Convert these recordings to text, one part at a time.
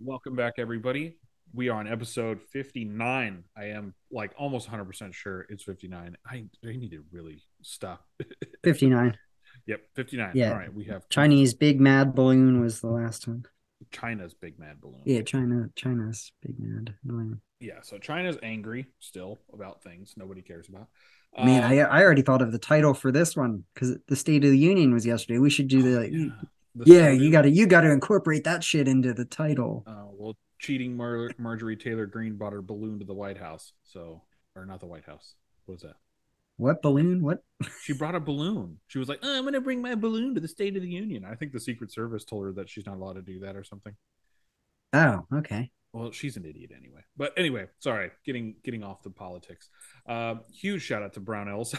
Welcome back, everybody. We are on episode 59. I am like almost 100% sure it's 59. I, I need to really stop. 59. yep, 59. Yeah. All right, we have Chinese Big Mad Balloon was the last one. China's Big Mad Balloon. Yeah, China. China's Big Mad Balloon. Yeah, so China's angry still about things nobody cares about. Man, Uh, I I already thought of the title for this one because the State of the Union was yesterday. We should do the like, yeah. Yeah, you got to you got to incorporate that shit into the title. Uh, well, cheating Mar- Marjorie Taylor Greene brought her balloon to the White House. So, or not the White House. What was that? What balloon? What? She brought a balloon. She was like, "Oh, "I'm going to bring my balloon to the State of the Union." I think the Secret Service told her that she's not allowed to do that or something. Oh, okay. Well, she's an idiot anyway. But anyway, sorry, getting getting off the politics. Um, huge shout out to Brownells.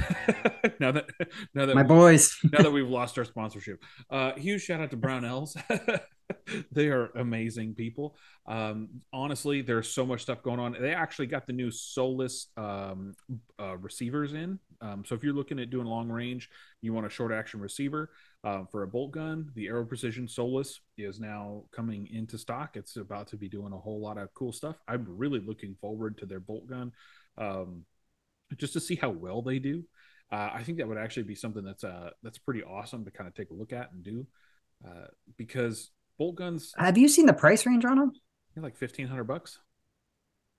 now that now that My we- boys. now that we've lost our sponsorship. Uh, huge shout out to Brownells. they are amazing people. Um, honestly, there's so much stuff going on. They actually got the new Solus um, uh, receivers in. Um, so if you're looking at doing long range, you want a short action receiver uh, for a bolt gun, the Aero Precision Solus is now coming into stock. It's about to be doing a whole lot of cool stuff. I'm really looking forward to their bolt gun. Um, just to see how well they do. Uh, I think that would actually be something that's uh that's pretty awesome to kind of take a look at and do, uh, because bolt guns Have you seen the price range on them? are like fifteen hundred bucks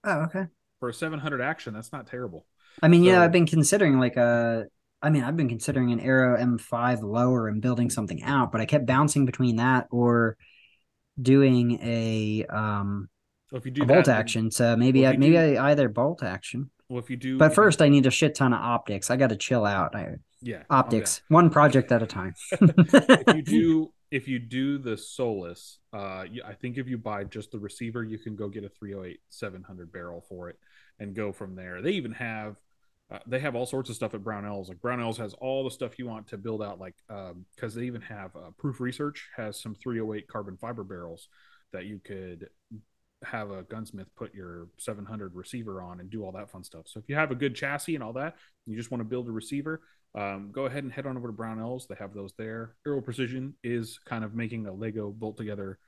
Oh, okay. for a seven hundred action. That's not terrible. I mean, yeah, I've been considering like a. I mean, I've been considering an Aero M5 lower and building something out, but I kept bouncing between that or doing a um So if you do bolt action. So maybe well, I maybe do- I either bolt action. well, if you do, But first, I need a shit ton of optics. I got to chill out. I, yeah, optics, one project at a time. if you do, if you do the Solus, uh, I think if you buy just the receiver, you can go get a 308 700 barrel for it and go from there. They even have. Uh, they have all sorts of stuff at Brownells. Like Brownells has all the stuff you want to build out, like because they even have uh, Proof Research has some 308 carbon fiber barrels that you could have a gunsmith put your 700 receiver on and do all that fun stuff. So if you have a good chassis and all that, you just want to build a receiver, um, go ahead and head on over to Brownells. They have those there. Aero Precision is kind of making a Lego bolt together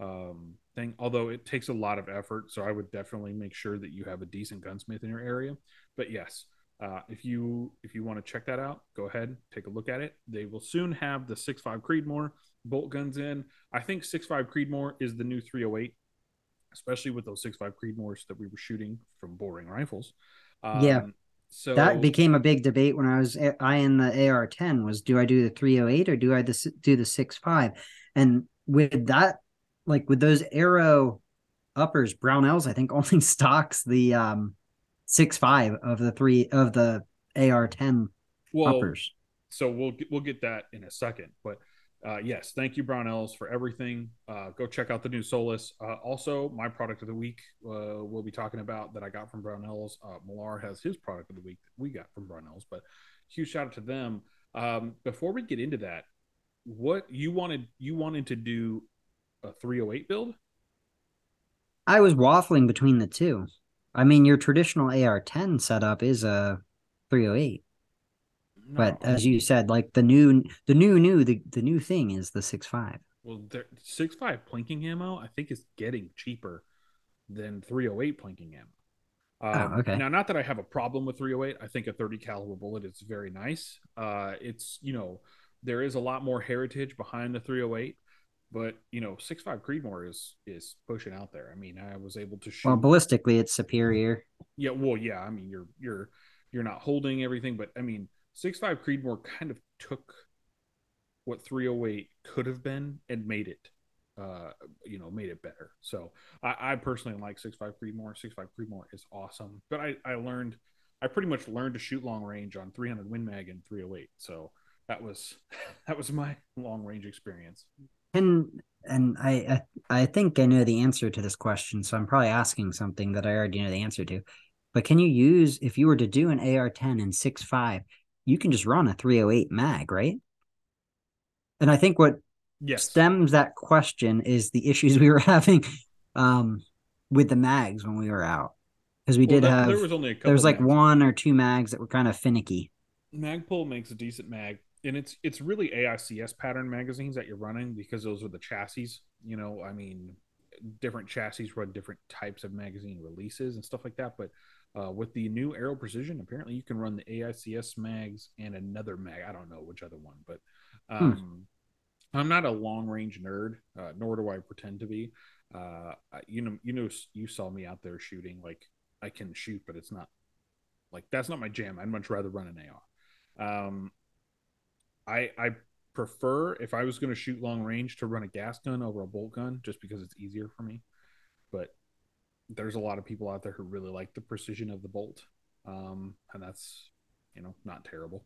um, thing, although it takes a lot of effort. So I would definitely make sure that you have a decent gunsmith in your area. But yes, uh, if you if you want to check that out, go ahead, take a look at it. They will soon have the 6.5 Creedmoor bolt guns in. I think 6.5 Creedmoor is the new 308, especially with those 6.5 Creedmoors that we were shooting from boring rifles. Um, Yeah. So that became a big debate when I was I in the AR10 was do I do the 308 or do I this, do the 65? And with that, like with those Aero uppers, Brownells, I think only stocks the um 65 of the three of the AR10 well, uppers. so we'll get, we'll get that in a second. But uh, yes, thank you, Brownells, for everything. Uh, go check out the new Solus. Uh, also, my product of the week uh, we'll be talking about that I got from Brownells. Uh, Millar has his product of the week that we got from Brownells, but huge shout out to them. Um, before we get into that, what you wanted you wanted to do a 308 build? I was waffling between the two. I mean, your traditional AR10 setup is a 308. But as you said, like the new, the new, new, the, the new thing is the six five. Well, six five plinking ammo, I think, is getting cheaper than 308 plinking ammo. Um, Oh, okay. Now, not that I have a problem with 308. I think a 30 caliber bullet is very nice. Uh, it's you know there is a lot more heritage behind the 308, but you know six five Creedmoor is is pushing out there. I mean, I was able to shoot. Well, ballistically, it's superior. Yeah, well, yeah. I mean, you're you're you're not holding everything, but I mean, six five Creedmoor kind of took what 308 could have been and made it, uh, you know, made it better. So I, I personally like six five Creedmoor. Six five Creedmoor is awesome, but I I learned I pretty much learned to shoot long range on 300 Win Mag and 308. So that was that was my long range experience. And and I, I I think I know the answer to this question, so I'm probably asking something that I already know the answer to. But can you use if you were to do an AR10 and 6.5, you can just run a 308 mag, right? And I think what Yes. stems that question is the issues we were having um with the mags when we were out. Because we Well, did there- have there was only a couple there was like mags. one or two mags that were kind of finicky. Magpul makes a decent mag, and it's it's really AICS pattern magazines that you're running because those are the chassis. You know, I mean, different chassis run different types of magazine releases and stuff like that. But uh, with the new Aero Precision, apparently you can run the AICS mags and another mag. I don't know which other one, but hmm. um, hmm. I'm not a long range nerd, uh, nor do I pretend to be. Uh, you know, you know, you saw me out there shooting. Like I can shoot, but it's not like that's not my jam. I'd much rather run an AR. Um, I I prefer if I was going to shoot long range to run a gas gun over a bolt gun, just because it's easier for me. But there's a lot of people out there who really like the precision of the bolt, um, and that's you know not terrible.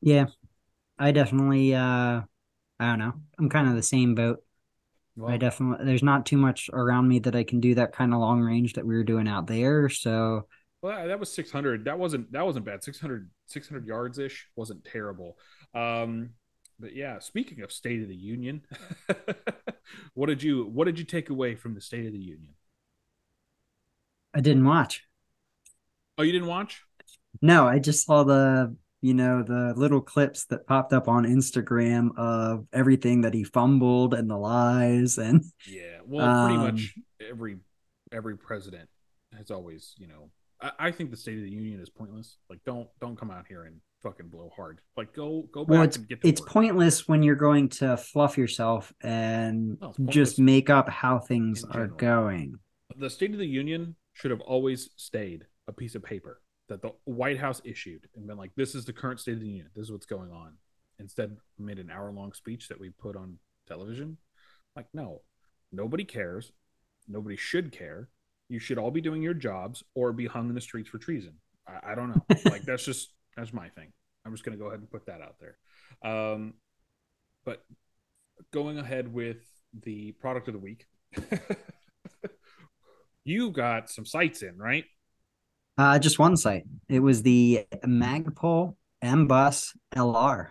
Yeah, I definitely. uh I don't know. I'm kind of the same boat. Well, I definitely there's not too much around me that I can do that kind of long range that we were doing out there. So well, that was 600. That wasn't that wasn't bad. 600 600 yards ish wasn't terrible. Um, but yeah, speaking of State of the Union, what did you what did you take away from the State of the Union? I didn't watch. Oh, you didn't watch? No, I just saw the you know the little clips that popped up on Instagram of everything that he fumbled and the lies and yeah, well, um, pretty much every every president has always you know I, think the State of the Union is pointless. Like don't don't come out here and fucking blow hard. Like go go back well, it's, and get it's work. pointless when you're going to fluff yourself and no, just make up how things are going. The State of the Union should have always stayed a piece of paper that the White House issued and been like, "This is the current state of the union. This is what's going on." Instead, made an hour-long speech that we put on television. Like, no, nobody cares. Nobody should care. You should all be doing your jobs or be hung in the streets for treason. I, I don't know. like, that's just that's my thing. I'm just going to go ahead and put that out there. Um, but going ahead with the product of the week, you got some sights in, right? Uh, just one sight. It was the Magpul MBUS LR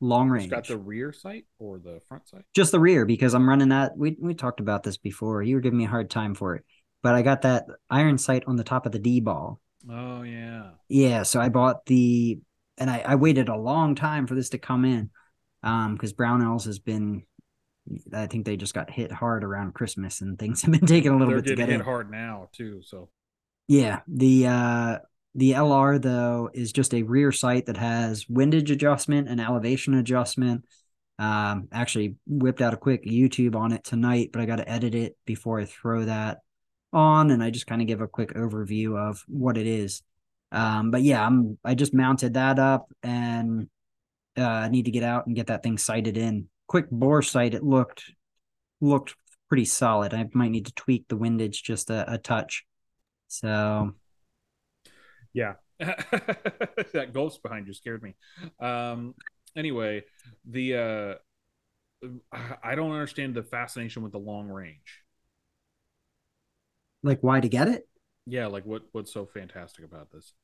long range. got the rear sight or the front sight? Just the rear because I'm running that. We we talked about this before. You were giving me a hard time for it, but I got that iron sight on the top of the D ball. Oh yeah. Yeah. So I bought the, and I, I waited a long time for this to come in, um, because Brownells has been. I think they just got hit hard around Christmas and things have been taking a little They're bit to get hit in. hard now too. So yeah, the uh the LR though is just a rear sight that has windage adjustment and elevation adjustment. Um, actually whipped out a quick YouTube on it tonight, but I got to edit it before I throw that on, and I just kind of give a quick overview of what it is. Um, but yeah, I'm I just mounted that up and uh, I need to get out and get that thing sighted in. Quick bore sight, it looked looked pretty solid. I might need to tweak the windage just a, a touch. So, yeah, that ghost behind you scared me. Um, anyway, the uh, I don't understand the fascination with the long range. Like, why to get it? Yeah, like what what's so fantastic about this?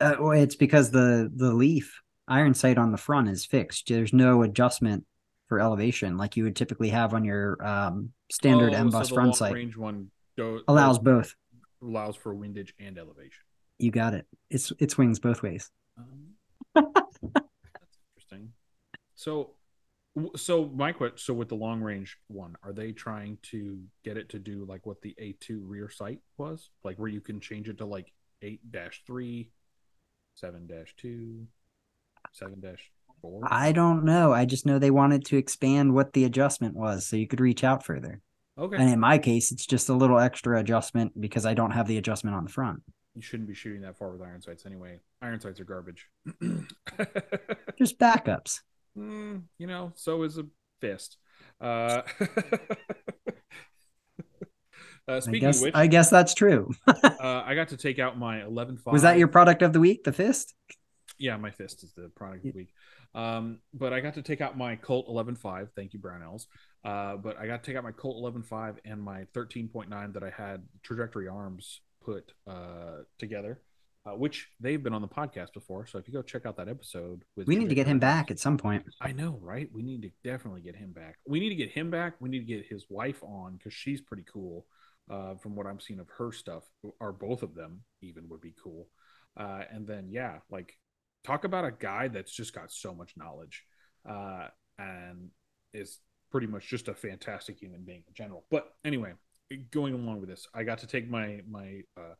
Uh, well, it's because the the leaf iron sight on the front is fixed. There's no adjustment for elevation like you would typically have on your um, standard oh, so front sight. Range one go, allows both allows for windage and elevation. You got it. It's it swings both ways. Um, that's interesting. So, so my question: so with the long range one, are they trying to get it to do like what the A two rear sight was, like where you can change it to like eight dash three, seven dash two, seven dash four? I don't know. I just know they wanted to expand what the adjustment was, so you could reach out further. Okay. And in my case, it's just a little extra adjustment because I don't have the adjustment on the front. You shouldn't be shooting that far with iron sights anyway. Iron sights are garbage. just backups. Mm, you know, so is a fist. Uh, uh, speaking I guess, of which, I guess that's true. uh, I got to take out my 11.5. Was that your product of the week, the fist? Yeah, my fist is the product of the week. Um, but I got to take out my Colt 11.5. Thank you, Brownells. Uh, but I got to take out my Colt 11.5 and my 13.9 that I had Trajectory Arms put uh, together, uh, which they've been on the podcast before. So if you go check out that episode, with we need to get him back at some point. I know, right? We need to definitely get him back. We need to get him back. We need to get his wife on because she's pretty cool. Uh, from what I'm seeing of her stuff, or both of them even would be cool. Uh, and then yeah, like talk about a guy that's just got so much knowledge uh, and is pretty much just a fantastic human being in general. But anyway, going along with this, I got to take my my uh,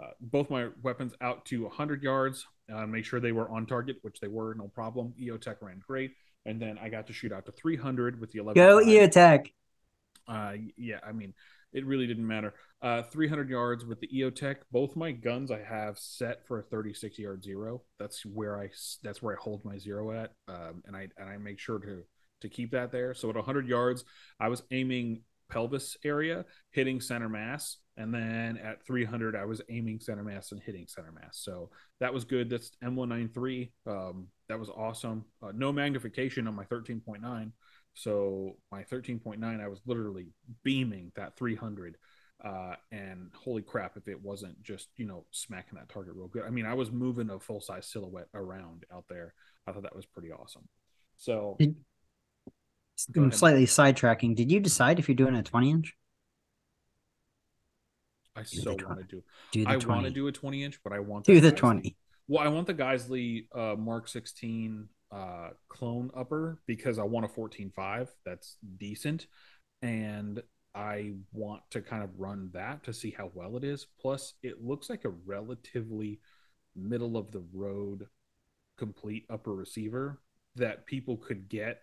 uh, both my weapons out to 100 yards, uh, make sure they were on target, which they were, no problem. EOTech ran great, and then I got to shoot out to 300 with the 11. Go EOTech. Uh, yeah, I mean, it really didn't matter. Uh, 300 yards with the EOTech. Both my guns I have set for a 36 yard zero. That's where I that's where I hold my zero at, um, and I and I make sure to to keep that there. So at 100 yards, I was aiming pelvis area, hitting center mass, and then at 300, I was aiming center mass and hitting center mass. So that was good. That's M193. Um, that was awesome. Uh, no magnification on my 13.9. So my 13.9, I was literally beaming that 300. Uh, and holy crap, if it wasn't just, you know, smacking that target real good. I mean, I was moving a full size silhouette around out there. I thought that was pretty awesome. So Did, I'm slightly sidetracking. Did you decide if you're doing a 20 inch? I do so want to do. do I want to do a 20 inch, but I want do the 20. Well, I want the Geissele uh, Mark 16 uh, clone upper because I want a 14.5 that's decent, and I want to kind of run that to see how well it is. Plus, it looks like a relatively middle of the road complete upper receiver that people could get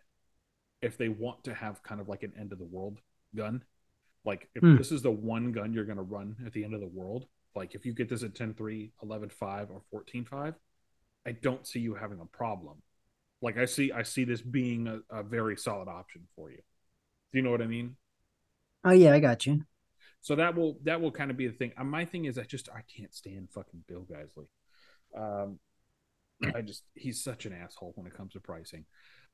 if they want to have kind of like an end of the world gun. Like if hmm. this is the one gun you're going to run at the end of the world, like if you get this at 10.3, 11.5 or 14.5, I don't see you having a problem. Like I see I see this being a, a very solid option for you. Do you know what I mean? Oh yeah, I got you. So that will that will kind of be the thing. Uh, my thing is I just I can't stand fucking Bill Geissele. Um I just he's such an asshole when it comes to pricing.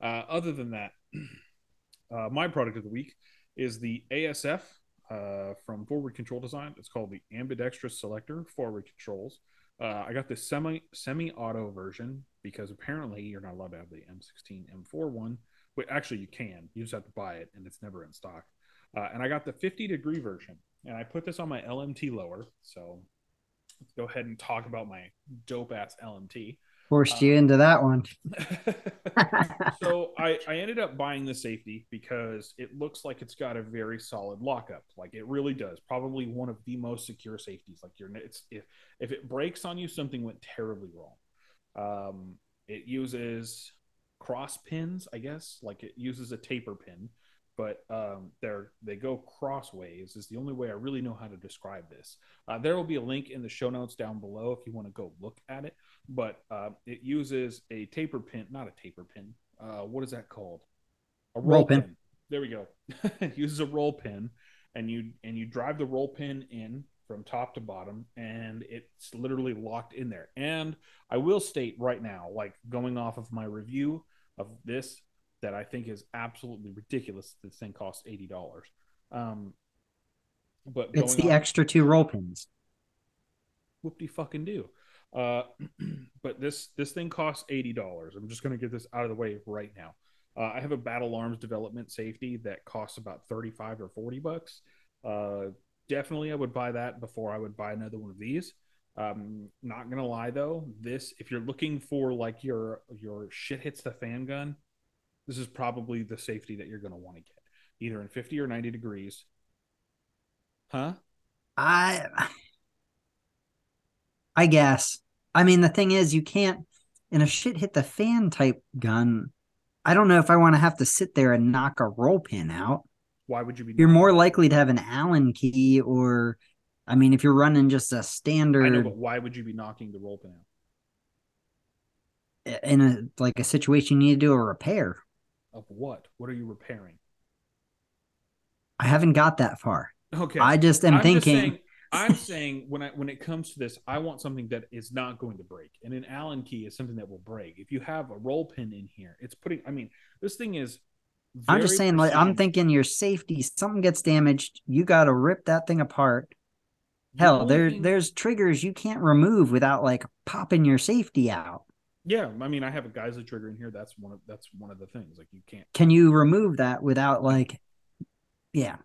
Uh, other than that, uh, my product of the week is the ASF uh, from Forward Control Design. It's called the Ambidextrous Selector Forward Controls. Uh, I got the semi semi auto version because apparently you're not allowed to have the M16 M4 one. But actually, you can. You just have to buy it, and it's never in stock. Uh, and I got the 50 degree version, and I put this on my LMT lower. So let's go ahead and talk about my dope ass LMT. Forced you into that one. so I, I ended up buying the safety because it looks like it's got a very solid lockup. Like it really does. Probably one of the most secure safeties. Like you're it's if if it breaks on you, something went terribly wrong. Um, it uses cross pins, I guess. Like it uses a taper pin but um, they're they go crossways is the only way I really know how to describe this. Uh, there will be a link in the show notes down below if you want to go look at it. But uh, it uses a taper pin, not a taper pin. Uh, what is that called? A roll, roll pin. pin. There we go. it uses a roll pin, and you and you drive the roll pin in from top to bottom, and it's literally locked in there. And I will state right now, like going off of my review of this that I think is absolutely ridiculous. This thing costs eighty dollars. Um, but it's the on, extra two roll pins. Whoop de fucking do. Uh, but this this thing costs eighty dollars. I'm just going to get this out of the way right now. Uh, I have a battle arms development safety that costs about thirty five or forty bucks. Uh, definitely, I would buy that before I would buy another one of these. Um, not gonna lie though, this if you're looking for like your your shit hits the fan gun, this is probably the safety that you're going to want to get, either in 50 or 90 degrees. Huh? I I guess. I mean, the thing is, you can't in a shit hit the fan type gun. I don't know if I want to have to sit there and knock a roll pin out. Why would you be? You're more likely to have an Allen key, or I mean, if you're running just a standard. I know, but why would you be knocking the roll pin out? In a like a situation you need to do a repair. Of what? What are you repairing? I haven't got that far. Okay. I just am I'm thinking. Just saying, I'm saying when I when it comes to this, I want something that is not going to break, and an Allen key is something that will break. If you have a roll pin in here, it's putting. I mean, this thing is. I'm just saying, like I'm thinking, your safety. Something gets damaged, you got to rip that thing apart. Hell, there thing... there's triggers you can't remove without like popping your safety out. Yeah, I mean, I have a Geissele trigger in here. That's one of that's one of the things. Like you can't. Can you remove that without like? Yeah,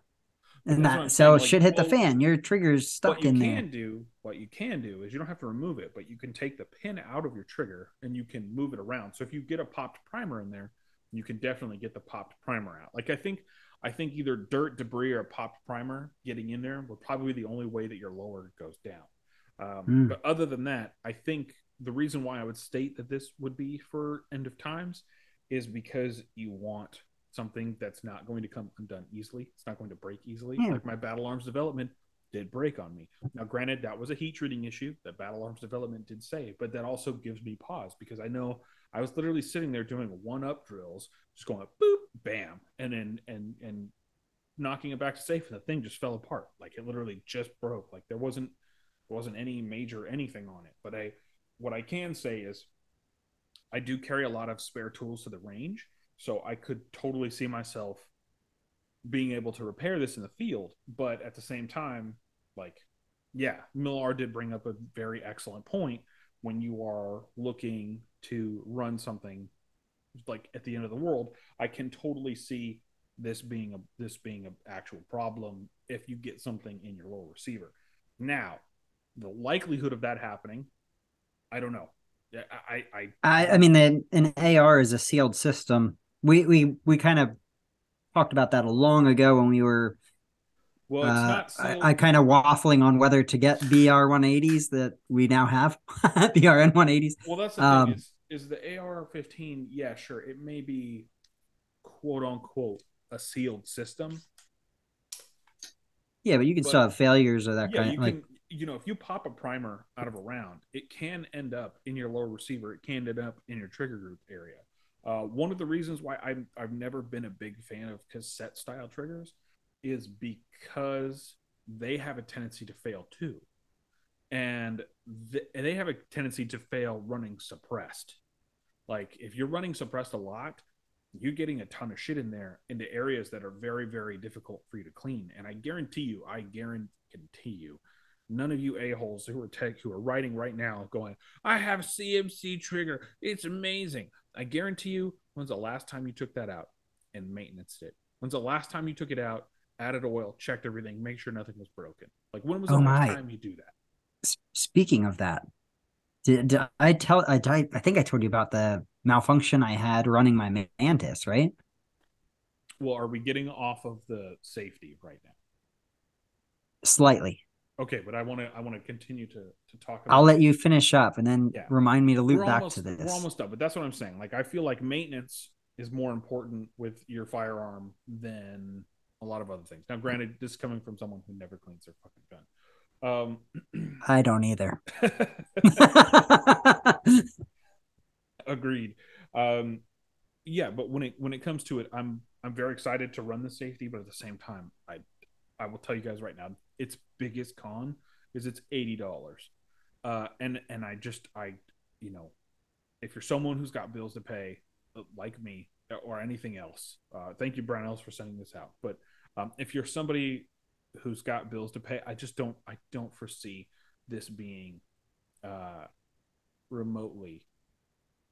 and that so like, shit hit the fan. Your trigger's stuck in there. What you can do, what you can do, is you don't have to remove it, but you can take the pin out of your trigger and you can move it around. So if you get a popped primer in there, you can definitely get the popped primer out. Like I think I think either dirt, debris, or a popped primer getting in there would probably be the only way that your lower goes down. Um, mm. But other than that, I think the reason why I would state that this would be for end of times is because you want something that's not going to come undone easily. It's not going to break easily. Yeah. Like my battle arms development did break on me. Now, granted, that was a heat treating issue that battle arms development did say, but that also gives me pause because I know I was literally sitting there doing one up drills, just going boop, bam, and then and and knocking it back to safe, and the thing just fell apart. Like it literally just broke. Like there wasn't there wasn't any major anything on it. But I what I can say is I do carry a lot of spare tools to the range, so I could totally see myself being able to repair this in the field. But at the same time, like, yeah, Millar did bring up a very excellent point when you are looking to run something like at the end of the world. I can totally see this being a this being an actual problem if you get something in your lower receiver. Now, the likelihood of that happening, I don't know. I I I, I mean, the, an AR is a sealed system. We we we kind of talked about that a long ago when we were. Well, uh, I, I kind of waffling on whether to get BRN 180s that we now have BRN 180s. Well, that's the um, thing is, is the AR 15. Yeah, sure, it may be quote unquote a sealed system. Yeah, but you can but, still have failures of that yeah, kind of like. You know, if you pop a primer out of a round, it can end up in your lower receiver. It can end up in your trigger group area. Uh, one of the reasons why i I've never been a big fan of cassette style triggers is because they have a tendency to fail too. And th- they have a tendency to fail running suppressed. Like if you're running suppressed a lot, you're getting a ton of shit in there into areas that are very, very difficult for you to clean. And I guarantee you, I guarantee you, none of you a-holes who are tech who are writing right now going, I have CMC trigger. It's amazing. I guarantee you, when's the last time you took that out and maintenance it? When's the last time you took it out, added oil, checked everything, make sure nothing was broken? Like when was the oh last my. time you do that? Speaking of that, did, did I tell I, I think I told you about the malfunction I had running my Mantis, right? Well, are we getting off of the safety right now? Slightly. Okay, but I want to I want to continue to to talk. About I'll let you finish up and then yeah. remind me to loop we're back almost, to this. We're almost done, but that's what I'm saying. Like I feel like maintenance is more important with your firearm than a lot of other things. Now, granted, this is coming from someone who never cleans their fucking gun. Um, I don't either. Agreed. Um, yeah, but when it when it comes to it, I'm I'm very excited to run the safety, but at the same time, I I will tell you guys right now, its biggest con is it's eighty dollars, uh, and and I just I you know, if you're someone who's got bills to pay, uh, like me or anything else, uh, thank you Brownells for sending this out. But um, if you're somebody who's got bills to pay, I just don't I don't foresee this being uh, remotely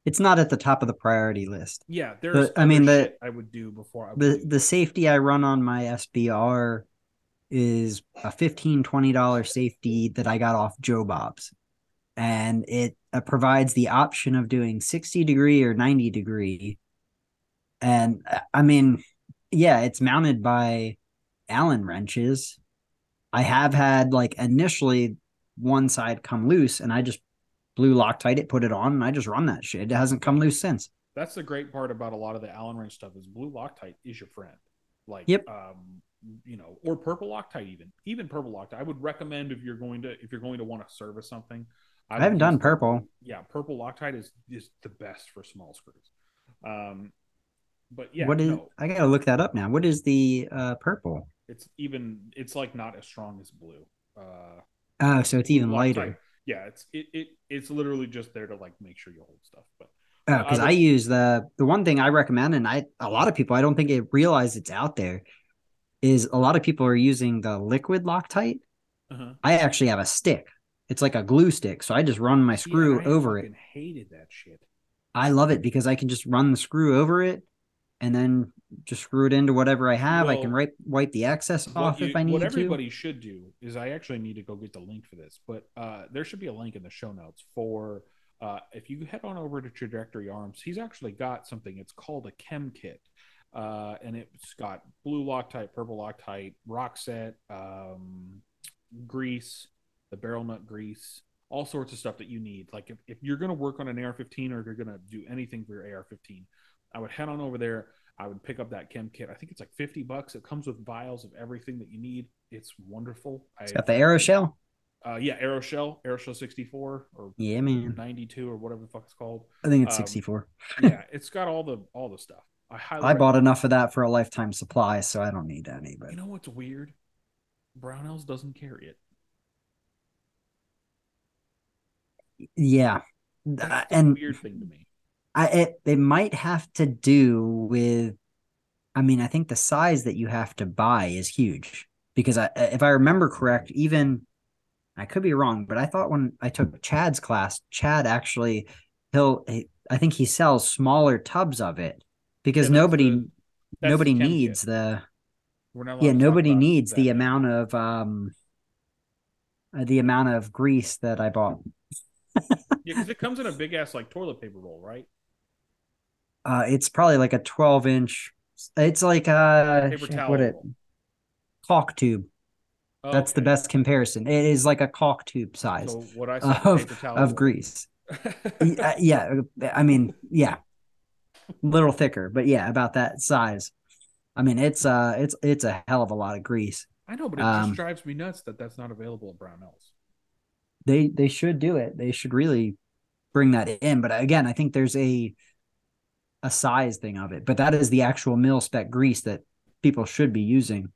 it's not at the top of the priority list. Yeah, there's. I mean, the I would do before I the the safety I run on my SBR is a $15, 20 dollar safety that I got off Joe Bob's. And it uh, provides the option of doing 60 degree or 90 degree. And uh, I mean yeah it's mounted by allen wrenches. I have had like initially one side come loose and I just blue Loctite it put it on and I just run that shit. It hasn't come loose since. That's the great part about a lot of the allen wrench stuff is blue Loctite is your friend like yep. um you know, or purple Loctite even. Even purple Loctite. I would recommend if you're going to if you're going to want to service something. I, I haven't done purple. Yeah, purple Loctite is is the best for small screws. Um but yeah, what is no. I gotta look that up now. What is the uh purple? It's even it's like not as strong as blue. Uh oh, so it's even lighter. Yeah, it's it, it it's literally just there to like make sure you hold stuff. But because uh, I, I, use the the one thing I recommend, and I a lot of people I don't think it realize it's out there is a lot of people are using the liquid Loctite. Uh-huh. I actually have a stick. It's like a glue stick, so I just run my screw yeah, over it. Hated that shit. I love it because I can just run the screw over it, and then just screw it into whatever I have. Well, I can wipe wipe the excess off you, if I need to. What everybody to. should do is I actually need to go get the link for this, but uh, there should be a link in the show notes for Uh, if you head on over to Trajectory Arms, he's actually got something. It's called a chem kit. Uh, and it's got blue Loctite, purple Loctite, Rocksett, um, grease, the barrel nut grease, all sorts of stuff that you need. Like if, if you're going to work on an AR-15 or if you're going to do anything for your AR-15, I would head on over there. I would pick up that chem kit. I think it's like 50 bucks. It comes with vials of everything that you need. It's wonderful. It's got the Aeroshell. Uh, yeah, Aeroshell, Aeroshell 64 or yeah, man, 92 or whatever the fuck it's called. I think it's um, 64. yeah, it's got all the all the stuff. I highly I bought enough of that for a lifetime supply, so I don't need any. But you know what's weird? Brownells doesn't carry it. Yeah, That's and weird thing to me. I it it might have to do with. I mean, I think the size that you have to buy is huge because I, if I remember correct, even I could be wrong, but I thought when I took Chad's class, Chad actually he'll I think he sells smaller tubs of it because yeah, nobody the, nobody the needs kit. the yeah nobody needs the amount of um uh, the amount of grease that I bought. yeah, because it comes in a big ass like toilet paper roll, right? Uh, it's probably like a twelve inch. It's like a paper towel. What it caulk tube. Oh, That's okay. the best comparison. It is like a caulk tube size. So what I of, of grease. Uh, yeah, I mean, yeah, a little thicker, but yeah, about that size. I mean, it's uh, it's it's a hell of a lot of grease. I know, but it um, just drives me nuts that that's not available at Brownells. They they should do it. They should really bring that in. But again, I think there's a a size thing of it. But that is the actual mill spec grease that people should be using.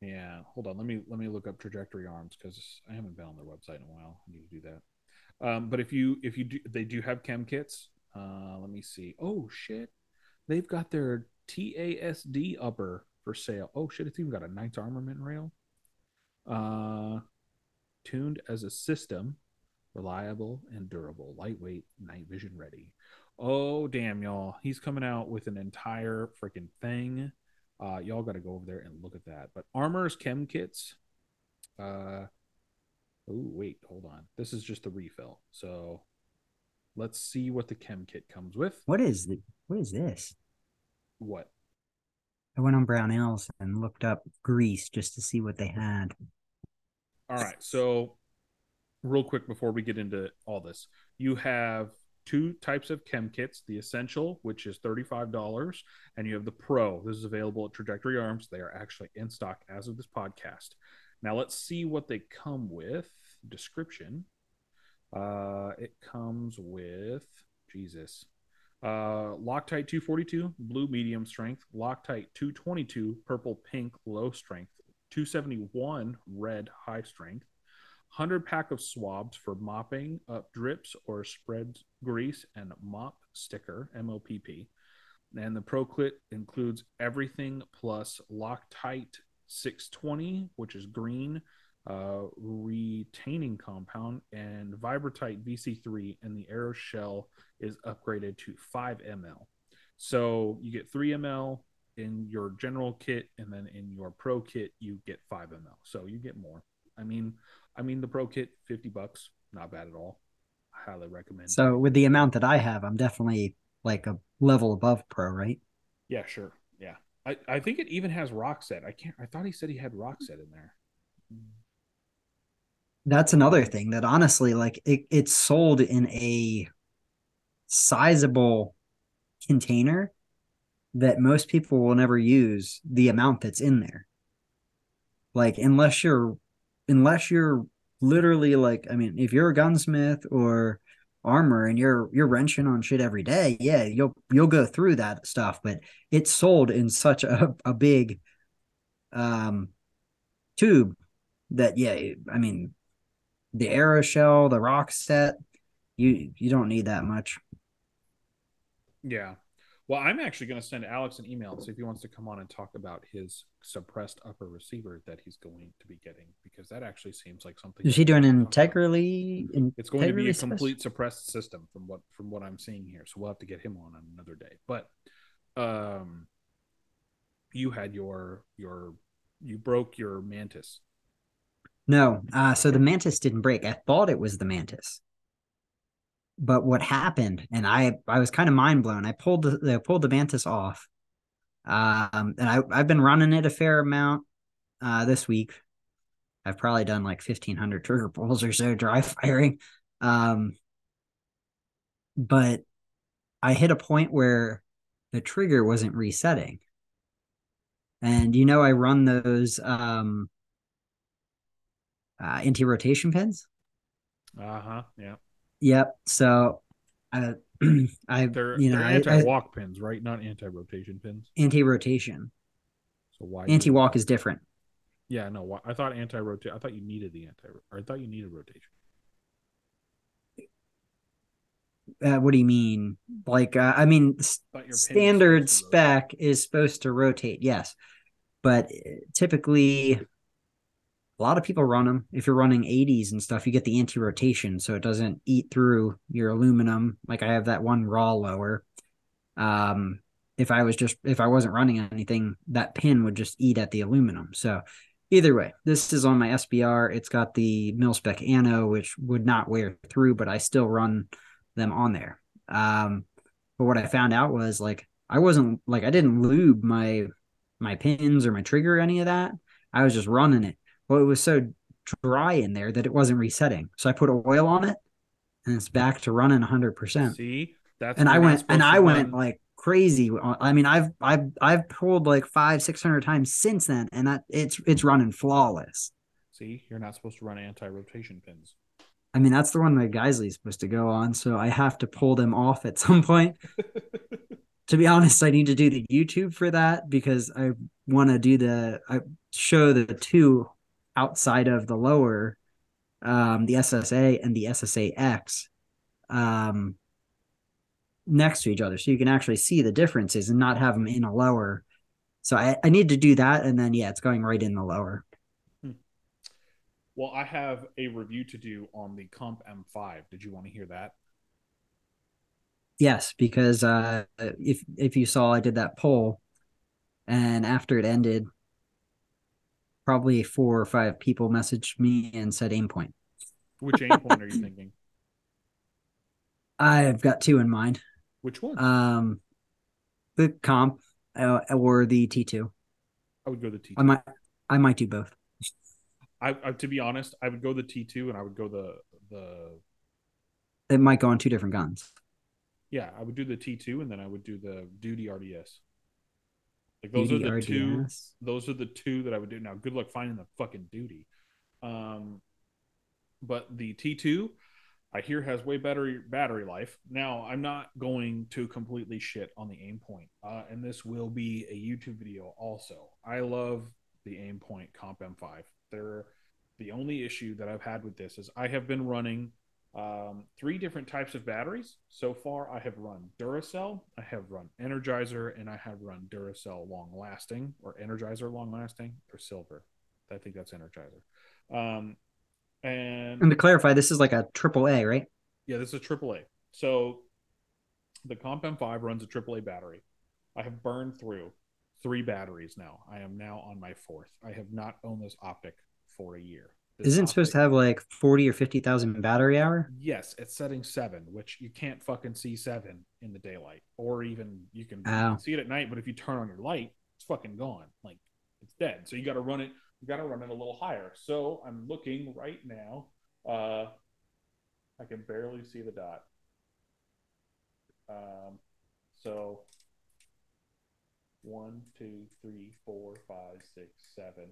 Yeah, hold on. Let me let me look up Trajectory Arms because I haven't been on their website in a while. I need to do that. Um, but if you if you do, they do have chem kits. Uh, let me see. Oh shit, they've got their TASD upper for sale. Oh shit, it's even got a Knights armament rail. Uh, tuned as a system, reliable and durable, lightweight, night vision ready. Oh damn, y'all! He's coming out with an entire freaking thing. Uh, y'all got to go over there and look at that. But Armor's Chem Kits. Uh, oh wait, hold on. This is just the refill. So Let's see what the chem kit comes with. What is the what is this? What? I went on Brownells and looked up grease just to see what they had. All right. So real quick before we get into all this, you have two types of chem kits the essential which is $35 and you have the pro this is available at trajectory arms they are actually in stock as of this podcast now let's see what they come with description uh, it comes with Jesus. Uh, Loctite 242, blue medium strength. Loctite 222, purple pink low strength. 271, red high strength. 100 pack of swabs for mopping up drips or spread grease and mop sticker, MOPP. And the Pro Kit includes everything plus Loctite 620, which is green, uh, retaining compound, and Vibratite VC3, and the Aeroshell is upgraded to 5 ml. So you get 3 ml in your general kit, and then in your pro kit you get 5 ml. So you get more. I mean, I mean the pro kit 50 bucks, not bad at all. I highly recommend. So it. with the amount that I have, I'm definitely like a level above pro, right? Yeah, sure. Yeah. I, I think it even has Rocksett. I can't I thought he said he had Rocksett in there that's another thing that honestly like it, it's sold in a sizable container that most people will never use the amount that's in there like unless you're unless you're literally like i mean if you're a gunsmith or armor and you're you're wrenching on shit every day yeah you'll you'll go through that stuff but it's sold in such a, a big um tube that yeah i mean the Aeroshell, the Rocksett, you you don't need that much. Yeah. Well, I'm actually going to send Alex an email and see if he wants to come on and talk about his suppressed upper receiver that he's going to be getting because that actually seems like something. Is he doing integrally? It's going to be a complete suppressed system from what from what I'm seeing here. So we'll have to get him on another day. But um, you had your your you broke your mantis no. Uh, so the mantis didn't break. I thought it was the mantis. But what happened, and I I was kind of mind blown. I pulled the I pulled the Mantis off, um, and I I've been running it a fair amount uh, this week. I've probably done like fifteen hundred trigger pulls or so dry firing, um, but I hit a point where the trigger wasn't resetting. And you know, I run those um, uh, anti rotation pins. Uh huh. Yeah. Yep. So, I, I, They're, you know, they're I- anti walk pins, right? Not anti rotation pins. anti rotation. So why Anti walk is different. Yeah, no. I thought anti rotate. I thought you needed the anti. Or I thought you needed rotation. Uh, what do you mean? Like, uh, I mean, s- I thought your pin was standard supposed to rotate. spec is supposed to rotate, yes, but uh, typically, a lot of people run them. If you're running 80s and stuff, you get the anti rotation, so it doesn't eat through your aluminum. Like I have that one raw lower. Um, if I was just if I wasn't running anything, that pin would just eat at the aluminum. So either way, this is on my SBR. It's got the mil spec ano, which would not wear through, but I still run them on there. Um, but what I found out was like I wasn't like I didn't lube my my pins or my trigger or any of that. I was just running it. Well, it was so dry in there that it wasn't resetting. So I put oil on it, and it's back to running 100. percent See, that's And I went and I went like crazy. I mean, I've I've I've pulled like five six hundred times since then, and that it's it's running flawless. See, you're not supposed to run anti rotation pins. I mean, that's the one that Geissele's supposed to go on, so I have to pull them off at some point. to be honest, I need to do the YouTube for that because I want to do the I show the two outside of the lower, um, the SSA and the SSAX, um, next to each other, so you can actually see the differences and not have them in a lower. So I, I need to do that, and then yeah, it's going right in the lower. Well, I have a review to do on the Comp M5. Did you want to hear that? Yes, because uh, if if you saw, I did that poll, and after it ended, probably four or five people messaged me and said Aimpoint. Which Aimpoint are you thinking? I've got two in mind. Which one? Um, the comp uh, or the T two. I would go the T2. Might I might do both. I, I, to be honest, I would go the T2 and I would go the the It might go on two different guns. yeah, I would do the T2 and then I would do the Duty RDS. Like those are the two those are the two that I would do. Now, good luck finding the fucking duty. Um, but the T2, I hear has way better battery life. Now, I'm not going to completely shit on the Aimpoint, uh, and this will be a YouTube video also. I love the Aimpoint comp M5. They're the only issue that I've had with this is I have been running um, three different types of batteries. So far, I have run Duracell, I have run Energizer, and I have run Duracell Long Lasting or Energizer Long Lasting or Silver. I think that's Energizer. Um, and And to clarify, this is like a triple A, right? yeah, this is a AAA. So the Comp M5 runs a AAA battery. I have burned through three batteries now. I am now on my fourth. I have not owned this optic for a year. Isn't it supposed to have like forty or fifty thousand battery hour? Yes, it's setting seven, which you can't fucking see seven in the daylight, or even you can, Ow. see it at night. But if you turn on your light, it's fucking gone. Like it's dead. So you got to run it. You got to run it a little higher. So I'm looking right now. Uh, I can barely see the dot. Um, so one, two, three, four, five, six, seven.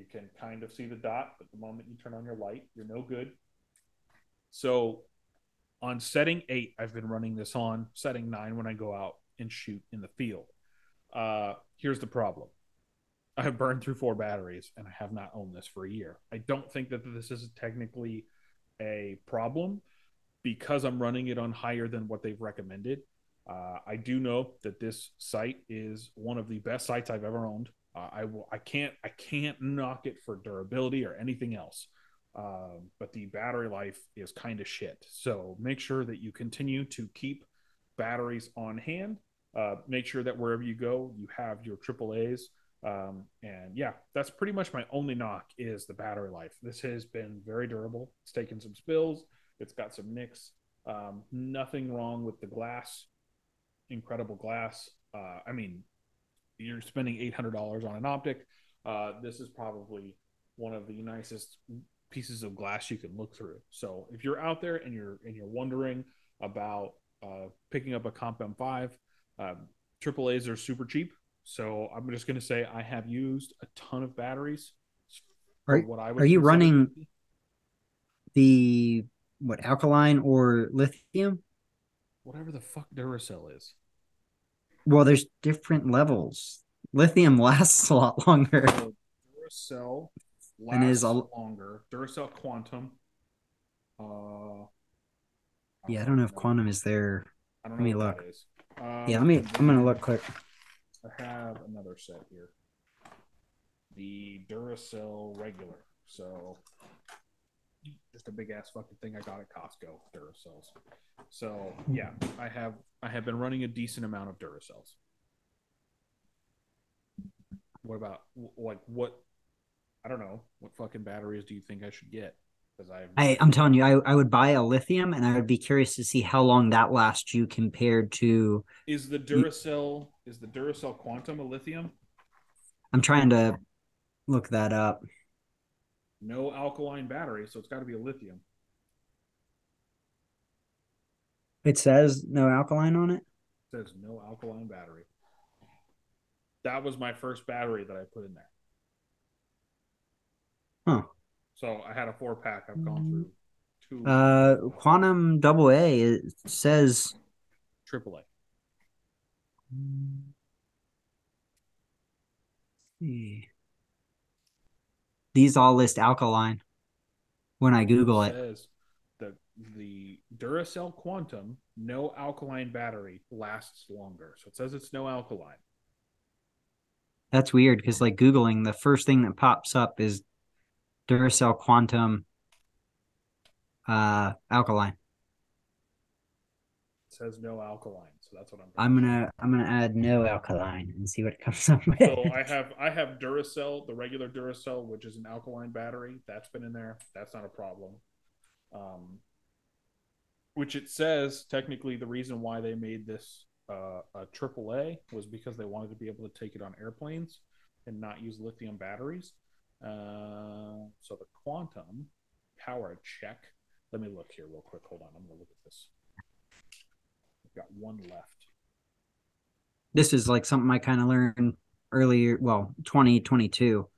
You can kind of see the dot, but the moment you turn on your light, you're no good. So on setting eight, I've been running this on. Setting nine when I go out and shoot in the field. Uh, here's the problem. I have burned through four batteries and I have not owned this for a year. I don't think that this is technically a problem because I'm running it on higher than what they've recommended. Uh, I do know that this site is one of the best sites I've ever owned. Uh, I will. I can't. I can't knock it for durability or anything else. Um, but the battery life is kind of shit. So make sure that you continue to keep batteries on hand. Uh, make sure that wherever you go, you have your AAA's. Um, and yeah, that's pretty much my only knock is the battery life. This has been very durable. It's taken some spills. It's got some nicks. Um, nothing wrong with the glass. Incredible glass. Uh, I mean, you're spending eight hundred dollars on an optic. Uh, this is probably one of the nicest pieces of glass you can look through. So if you're out there and you're and you're wondering about uh, picking up a Comp M5, um, AAA's are super cheap. So I'm just going to say I have used a ton of batteries. Are, what I are you running the what alkaline or lithium? Whatever the fuck Duracell is. Well, there's different levels. Lithium lasts a lot longer. So Duracell and is a... longer. Duracell Quantum. Uh, yeah, I don't know if Quantum is there. Let me look. Um, yeah, let me. I'm gonna look quick. I have another set here. The Duracell regular. So just a big ass fucking thing I got at Costco, Duracells. So yeah, I have I have been running a decent amount of Duracells. What about like what? I don't know what fucking batteries do you think I should get? Because I, I I'm telling you, I I would buy a lithium, and I would be curious to see how long that lasts you compared to. Is the Duracell is the Duracell Quantum a lithium? I'm trying to look that up. No alkaline battery, so it's got to be a lithium. It says no alkaline on it. It says no alkaline battery. That was my first battery that I put in there. Huh. So I had a four pack. I've gone through two. Uh, Quantum Double A. It says Triple A. See. These all list alkaline when I Google it. it. the the Duracell Quantum no alkaline battery lasts longer. So it says it's no alkaline. That's weird because like Googling, the first thing that pops up is Duracell Quantum uh alkaline. It says no alkaline. So that's what I'm. I'm gonna I'm gonna add no alkaline and see what it comes up with. So I have I have Duracell, the regular Duracell, which is an alkaline battery. That's been in there. That's not a problem. Um, which it says technically the reason why they made this uh, a AAA was because they wanted to be able to take it on airplanes and not use lithium batteries. Uh, so the quantum power check. Let me look here real quick. Hold on. I'm going to look at this got one left. This is like something I kind of learned earlier. Well, 2022.